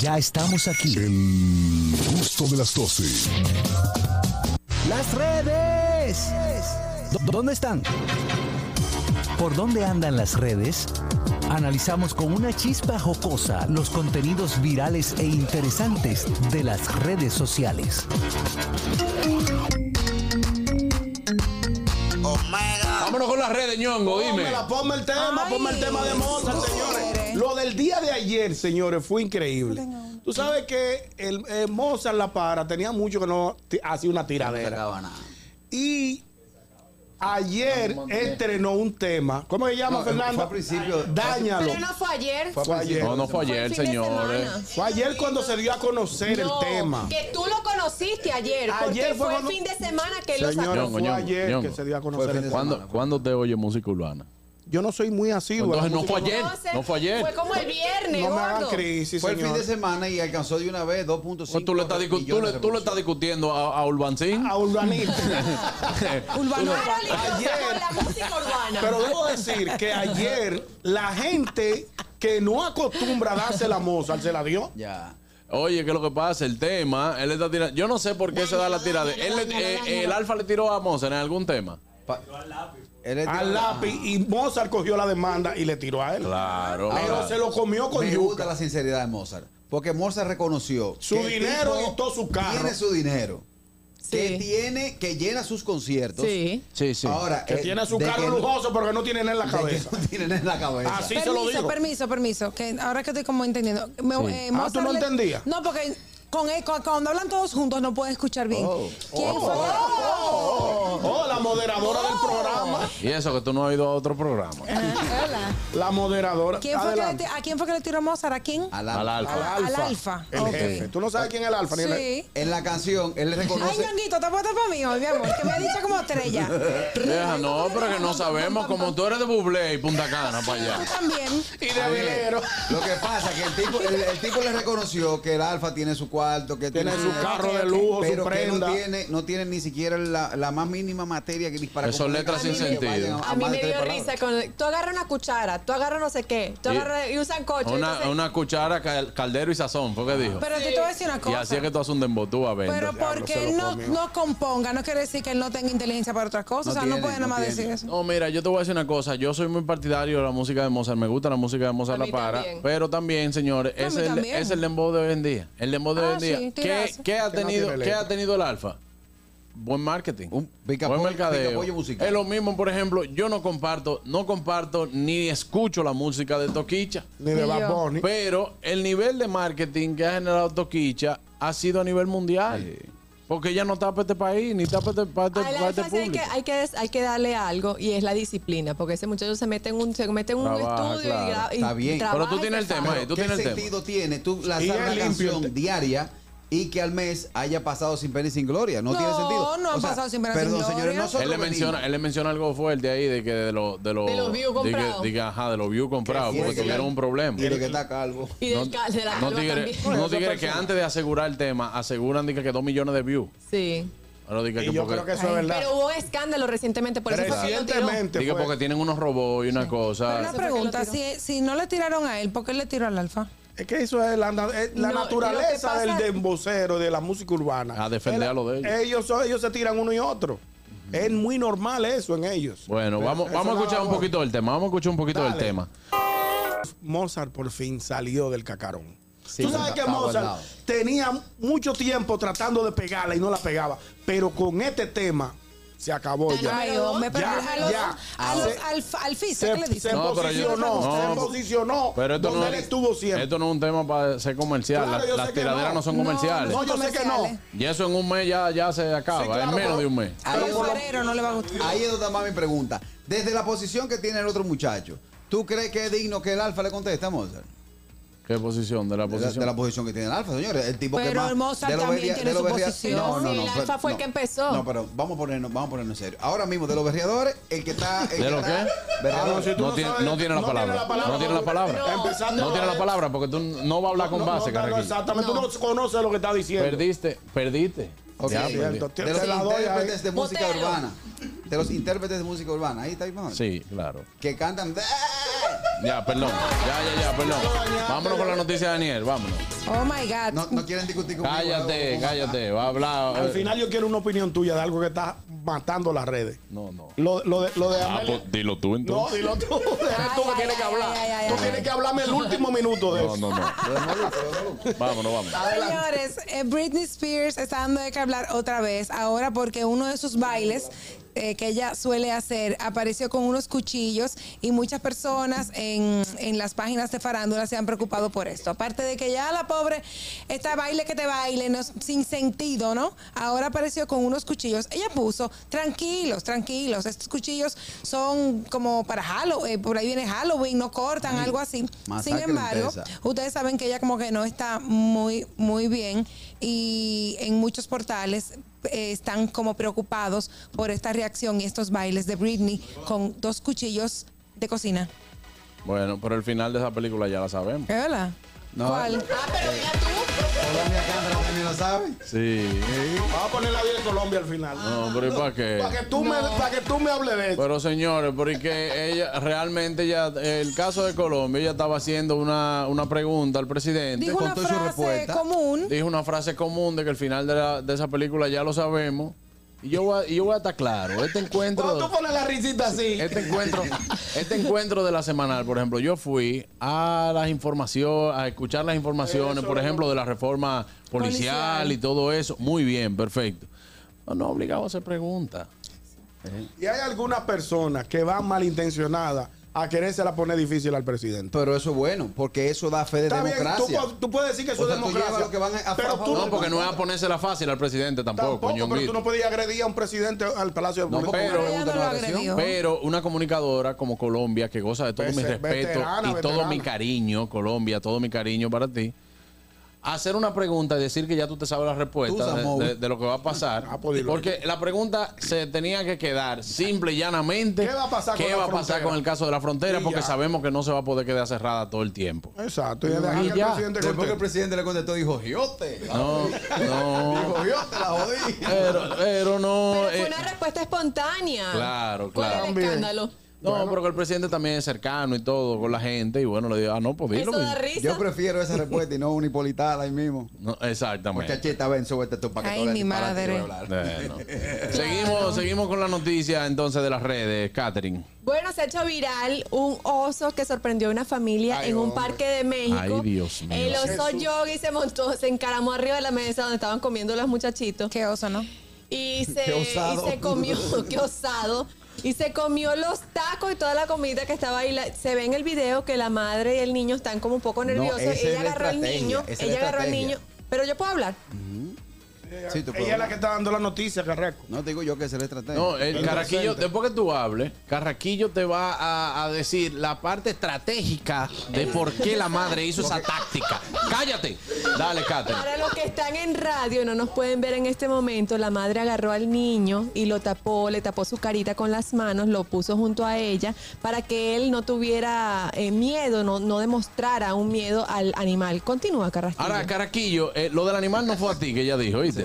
Ya estamos aquí. El gusto de las 12. Las redes. ¿Dó- ¿Dónde están? ¿Por dónde andan las redes? Analizamos con una chispa jocosa los contenidos virales e interesantes de las redes sociales. Vámonos con las redes, ñongo, dime. Pónmela, ponme el tema, ponme el tema de Mozart, señores. Lo del día de ayer, señores, fue increíble. Tú sabes que el eh, Mozart La Para tenía mucho que no hacía una tiradera. Y ayer estrenó un tema. ¿Cómo se llama, No, Fernando? fue al principio. Dáñalo. Pero no fue ayer. Fue ayer. No, no fue ayer, señores. Fue ayer cuando se dio a conocer No, el tema. Que tú lo conociste ayer, porque Ayer fue fue, cuando- el fin de semana que lo Señores, sacó. fue ayer Ñongo. que se dio a conocer el tema. ¿Cuándo, ¿Cuándo te oye música urbana? Yo no soy muy asiduo. Entonces no fue ayer. No fue ayer. Fue como el viernes, No me hagan crisis, Fue el fin de semana y alcanzó de una vez 2.5 Pues tú, le estás, discu- tú, le, tú le estás discutiendo a, a Urbancín. A Urbanito. Urbano Ayer- con la música urbana. Pero debo decir que ayer la gente que no acostumbra a darse la Mozart se la dio. Ya. Oye, ¿qué es lo que pasa? El tema, él está tirando. Yo no sé por qué se da la tirada. Él, le- eh, el Alfa le tiró a Mozart en algún tema. Es- Al lápiz y Mozart cogió la demanda y le tiró a él. Claro. Pero se lo comió con Me yuca. gusta la sinceridad de Mozart. Porque Mozart reconoció Su que dinero y todo su carro. Tiene su dinero. Que tiene, que llena sus conciertos. Sí. Sí, sí. Ahora, Que eh, tiene su carro lujoso, pero que no tiene nada en la cabeza. no tienen en la cabeza. Así se lo permiso, digo. permiso, permiso. Que ahora que estoy como entendiendo. Me- Sí. eh, Ah, ¿tú no le- entendías? No, porque con cuando hablan todos juntos no puedo escuchar bien. ¿Quién fue? Oh, oh, la moderadora del programa. Y eso que tú no has ido a otro programa. Hola. La moderadora. ¿Quién fue que le ¿A quién fue que le tiró Mozart? ¿A quién? Al Al alfa. Al alfa. El Ok. jefe. ¿Tú no sabes quién es el alfa? Sí. En la canción, él le Ay, reconoce. Ñonguito, te puesto para mí hoy, mi amor, que me ha dicho como estrella. Deja, no, pero que no sabemos. Como tú eres de Bublé y Punta Cana para Tú allá. también. Y de Avilero. Lo que pasa es que el tipo, el, el tipo le reconoció que el Alfa tiene su cuarto, que Tiene su su carro de lujo, su que prenda. no tiene, no tiene ni siquiera la, la más mínima materia que dispara. Eso son letras sin sentido. A mí me dio risa con. Tú agarras una cuchara, tú agarras no sé qué, tú Y- agarras y usan coche. Una, entonces- una cuchara, cal- caldero y sazón, fue que dijo. Pero yo te voy a decir una Y cosa. así es que tú haces un dembotú a vender. Pero porque él no, no componga, no quiere decir que él no tenga inteligencia para otras cosas. o sea, no puede nada más decir eso. No, mira, yo te voy a decir una cosa. Yo soy muy partidario de la música de Mozart. Me gusta la música de Mozart La Para. Pero también, señores, No, es el, es el dembow de hoy en día. El dembow de Ah, hoy en día. sí, ¿Qué, ha no tenido, ¿Qué ha tenido el Alfa? Buen marketing. Buen mercadeo. Es lo mismo, por ejemplo, yo no comparto, no comparto ni escucho la música de Toquicha. Ni de Bad. Bunny. Pero el nivel de marketing que ha generado Toquicha ha sido a nivel mundial. Porque ella no está para este país, ni está para este, para este- para este sí hay que, público. hay, que, hay que darle algo y es la disciplina, porque ese muchacho se mete en un, se mete en un Trabaja, estudio claro. y, gra- y Está bien. trabaja y se sabe. Pero, ¿Qué sentido tiene tú lanzar Y limpio. canción diaria y que al mes haya pasado sin pena y sin gloria? No, No, tiene sentido. no ha O sea, pasado sin pena y sin Perdón, gloria. señores, nosotros Él le, menciona, él le menciona algo fuerte ahí de que de los de los De los views comprados. de que, ajá, de los views comprados, porque que tuvieron un problema. Y de que está calvo. Y del cal- de la No calva también. no que antes de asegurar el tema, aseguran que, que dos millones de views. Sí. Pero diga Y que yo porque, creo que eso es verdad. Pero hubo escándalo recientemente, por eso lo tiró. diga porque tienen unos robots y una cosa. Una pregunta, si, si no le tiraron a él, ¿por qué le tiró al alfa? Es que eso es la, es la No, naturaleza del dembocero, de la música urbana. A defender a lo de ellos. Ellos, son- ellos se tiran uno y otro. Es muy normal eso en ellos. Bueno, vamos, vamos a escuchar un poquito del tema. Vamos a escuchar un poquito del tema. Mozart por fin salió del cacarón. Sí, Tú sabes que Mozart tenía mucho tiempo tratando de pegarla y no la pegaba, pero con este tema se acabó ya. Ay, hombre, pero ya, a los, ya. a los Se- alfa- alfisa, se, ¿qué le dicen? se No, pero yo- posicionó, no, se posicionó Pero esto donde no, él estuvo siempre. esto no es un tema para ser comercial. Claro, Las- tiraderas no, no. son comerciales. no, yo sé que no. Y eso en un mes ya, ya se acaba. Sí, claro, en menos pero- de un mes. Ahí es donde- Pero no le va a gustar. Ahí es donde va mi pregunta. Desde la posición que tiene el otro muchacho, ¿tú crees que es digno que el Alfa le conteste a Mozart? ¿Qué posición? De la De la, posición. de la posición que tiene el Alfa, señores. El tipo que Pero más. el Mozart de los también berria- tiene de los su berria- posición. No, no, Sí, no. el pero- Alfa fue el que empezó. No, pero vamos a ponernos, vamos a ponernos en serio. Ahora mismo, de los berriadores, el que está. el ¿De que lo está- qué? si no, tiene, sabes- no tiene la no tiene palabra. la palabra. No tiene la palabra. No. Tiene la palabra porque tú no vas a hablar con base, Carrequillo. exactamente, tú no conoces lo que está diciendo. Perdiste, perdiste. Ok, Ya, Sí. De los intérpretes de música Botero. urbana. De los intérpretes de música urbana. Ahí está, mejor. Sí, claro. Que cantan. Ya, perdón. Ya, ya, ya, perdón. Vámonos con la noticia de Daniel, vámonos. Oh my God. No, no quieren discutir conmigo. Cállate, cállate. Va a hablar. Al final yo quiero una opinión tuya de algo que está matando las redes. No, no. Lo, lo de, lo de Ah, Amelia- pues dilo tú No, entonces. dilo tú. Eres tú que Ay, tienes que hablar. ay, ay, Tú ay, tienes que hablarme el último minuto de No, eso. no, no. Vámonos, vámonos. Señores, eh, Britney Spears está dando de qué hablar otra vez, ahora porque uno de sus bailes eh, que ella suele hacer apareció con unos cuchillos y muchas personas en, en las páginas de farándula se han preocupado por esto. Aparte de que ya la pobre, esta baile que te baile, no, sin sentido, ¿no? Ahora apareció con unos cuchillos. Ella puso, tranquilos, tranquilos, estos cuchillos son como para Halloween, por ahí viene Halloween, no cortan, algo así. Sin embargo. Ustedes saben que ella como que no está muy, muy bien y en muchos portales eh, están como preocupados por esta reacción y estos bailes de Britney con dos cuchillos de cocina. Bueno, pero el final de esa película ya la sabemos. ¿Es verdad? No. ¿Cuál? Ah, pero ya tú. Colombia también lo sabe. Sí. Vamos a poner la vida de Colombia al final. No, pero ¿y para qué? Para que, tú me, para que tú me hables de eso. Pero señores, porque ella realmente ya, el caso de Colombia, ella estaba haciendo una, una pregunta al presidente. Dijo una su frase respuesta. común. Dijo una frase común de que el final de, la- de esa película ya lo sabemos. Y yo voy a, y yo voy a estar claro. Este encuentro. Tú pones la risita así. Este encuentro, este encuentro de la semanal, por ejemplo, yo fui a las informaciones, a escuchar las informaciones, Eso, por ejemplo, de la reforma policial, Policial. y todo eso. Muy bien, perfecto. No, no obligado a hacer preguntas. Y hay algunas personas que van malintencionadas a querer la pone difícil al presidente. Pero eso es bueno, porque eso da fe de Está bien, democracia. tú, pu- tú puedes decir que eso O sea, es democracia. llevas lo que van a- a pero tú No, porque no es a ponérsela fácil al presidente tampoco, Tampoco, pero tú no podías agredir a un presidente al Palacio de No, pero, no pero una comunicadora como Colombia, que goza de todo mi respeto veterana, y todo veterana. mi cariño, Colombia, todo mi cariño para ti, hacer una pregunta y decir que ya tú te sabes la respuesta de, Samuel. de- de lo que va a pasar. Ah, pues porque la pregunta se tenía que quedar simple y llanamente. ¿Qué va a pasar ¿Qué con va a pasar con el caso de la frontera? Y porque ya. sabemos que no se va a poder quedar cerrada todo el tiempo. Exacto. Y Y que el ya. presidente Después que el presidente le contestó, dijo, Giote. No, no. Dijo, Giote, la jodí. Pero, pero no. Pero fue eh, una respuesta espontánea. Claro, ¿Cuál claro. es el escándalo? No, pero que el presidente también es cercano y todo con la gente. Y bueno, le digo, ah, no, pues dilo. Eso da mismo. risa. Yo prefiero esa respuesta y no una hipolitada ahí mismo. No, exactamente. Muchachita, ven, súbete tú para que Ay, mi madre. Bueno. seguimos, seguimos con la noticia entonces de las redes, Catherine. Bueno, se ha hecho viral un oso que sorprendió a una familia Ay, en un hombre. parque de México. Ay, Dios mío. El oso Jesús. yogi se montó, se encaramó arriba de la mesa donde estaban comiendo los muchachitos. Qué oso, ¿no? Y se, Qué osado. y se comió, qué osado. Y se comió los tacos y toda la comida que estaba ahí. La- se ve en el video que la madre y el niño están como un poco nerviosos. ella la agarró al niño. Ella la agarró al niño. Pero yo puedo hablar. Sí, Ella es la que está dando la noticia, Carreco. No te digo yo que es la estrategia. No, el El Carraquillo, presente. después que tú hables, Carraquillo te va a, a decir la parte estratégica de por qué la madre hizo esa táctica. Cállate. Dale, Catherine. Para los que están en radio y no nos pueden ver en este momento, la madre agarró al niño y lo tapó, le tapó su carita con las manos, lo puso junto a ella para que él no tuviera eh, miedo, no, no demostrara un miedo al animal. Continúa, Carrasquillo. Ahora, Caraquillo, eh, lo del animal no fue a ti que ella dijo, ¿oíste?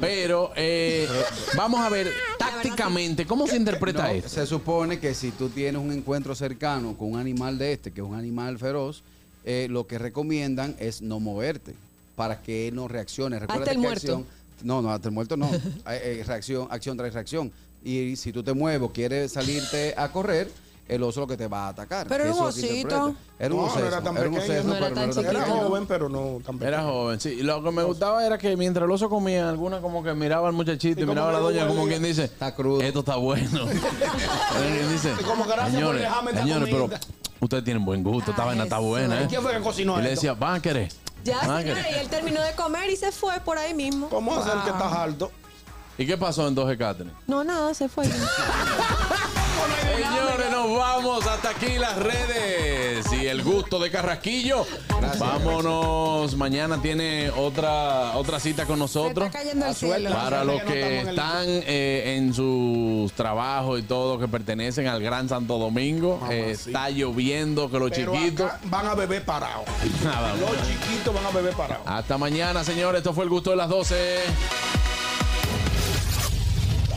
Pero eh, vamos a ver tácticamente cómo se interpreta No, esto. Se supone que si tú tienes un encuentro cercano con un animal de este, que es un animal feroz, eh, lo que recomiendan es no moverte para que él no reaccione. Recuerda el que muerto. acción- no, no, hasta el muerto no. Eh, reacción, acción tras reacción. Y si tú te mueves o quieres salirte a correr, el oso lo que te va a atacar. Pero era un osito. Era un No, no era tan Era un pequeño. oso, No era tan era Era joven, pero no tan Era pequeño. joven, sí. Lo que me gustaba era que mientras el oso comía, alguna como que miraba al muchachito y, miraba a la doña como quien dice, Está crudo. esto está bueno. Alguien dice, Y como señores, señores, pero comida". ustedes tienen buen gusto, esta vaina está buena. ¿eh? ¿Y quién fue que cocinó Y le decía, van a querer. Ya, señores, y él terminó de comer y se fue por ahí mismo. ¿Cómo hacer que estás alto? ¿Y qué pasó entonces, Catherine? No, nada, se fue. Señores, nos vamos hasta aquí las redes y el gusto de Carrasquillo. Vámonos. Mañana tiene otra otra cita con nosotros. está cayendo el La suerte, cielo. Para los que están eh, en sus trabajos y todo que pertenecen al Gran Santo Domingo, Mamá, eh, sí. está lloviendo que los Pero chiquitos. van a beber parados. Nada, Los chiquitos van a beber parados. Hasta mañana, señores. Esto fue el gusto de las 12.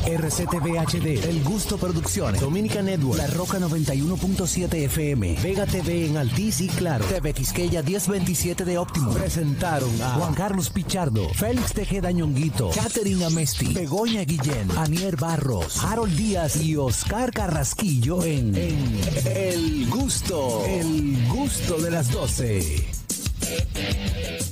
RCTV HD, El Gusto Producciones, Dominica Network, La Roca 91.7 FM, Vega TV en Altiz y Claro, TV Quisqueya 1027 de Óptimo. Presentaron a Juan Carlos Pichardo, Félix Tejeda Ñonguito, Catherine Amesti, Begoña Guillén, Anier Barros, Harold Díaz y Oscar Carrasquillo en, en El Gusto, El Gusto de las 12.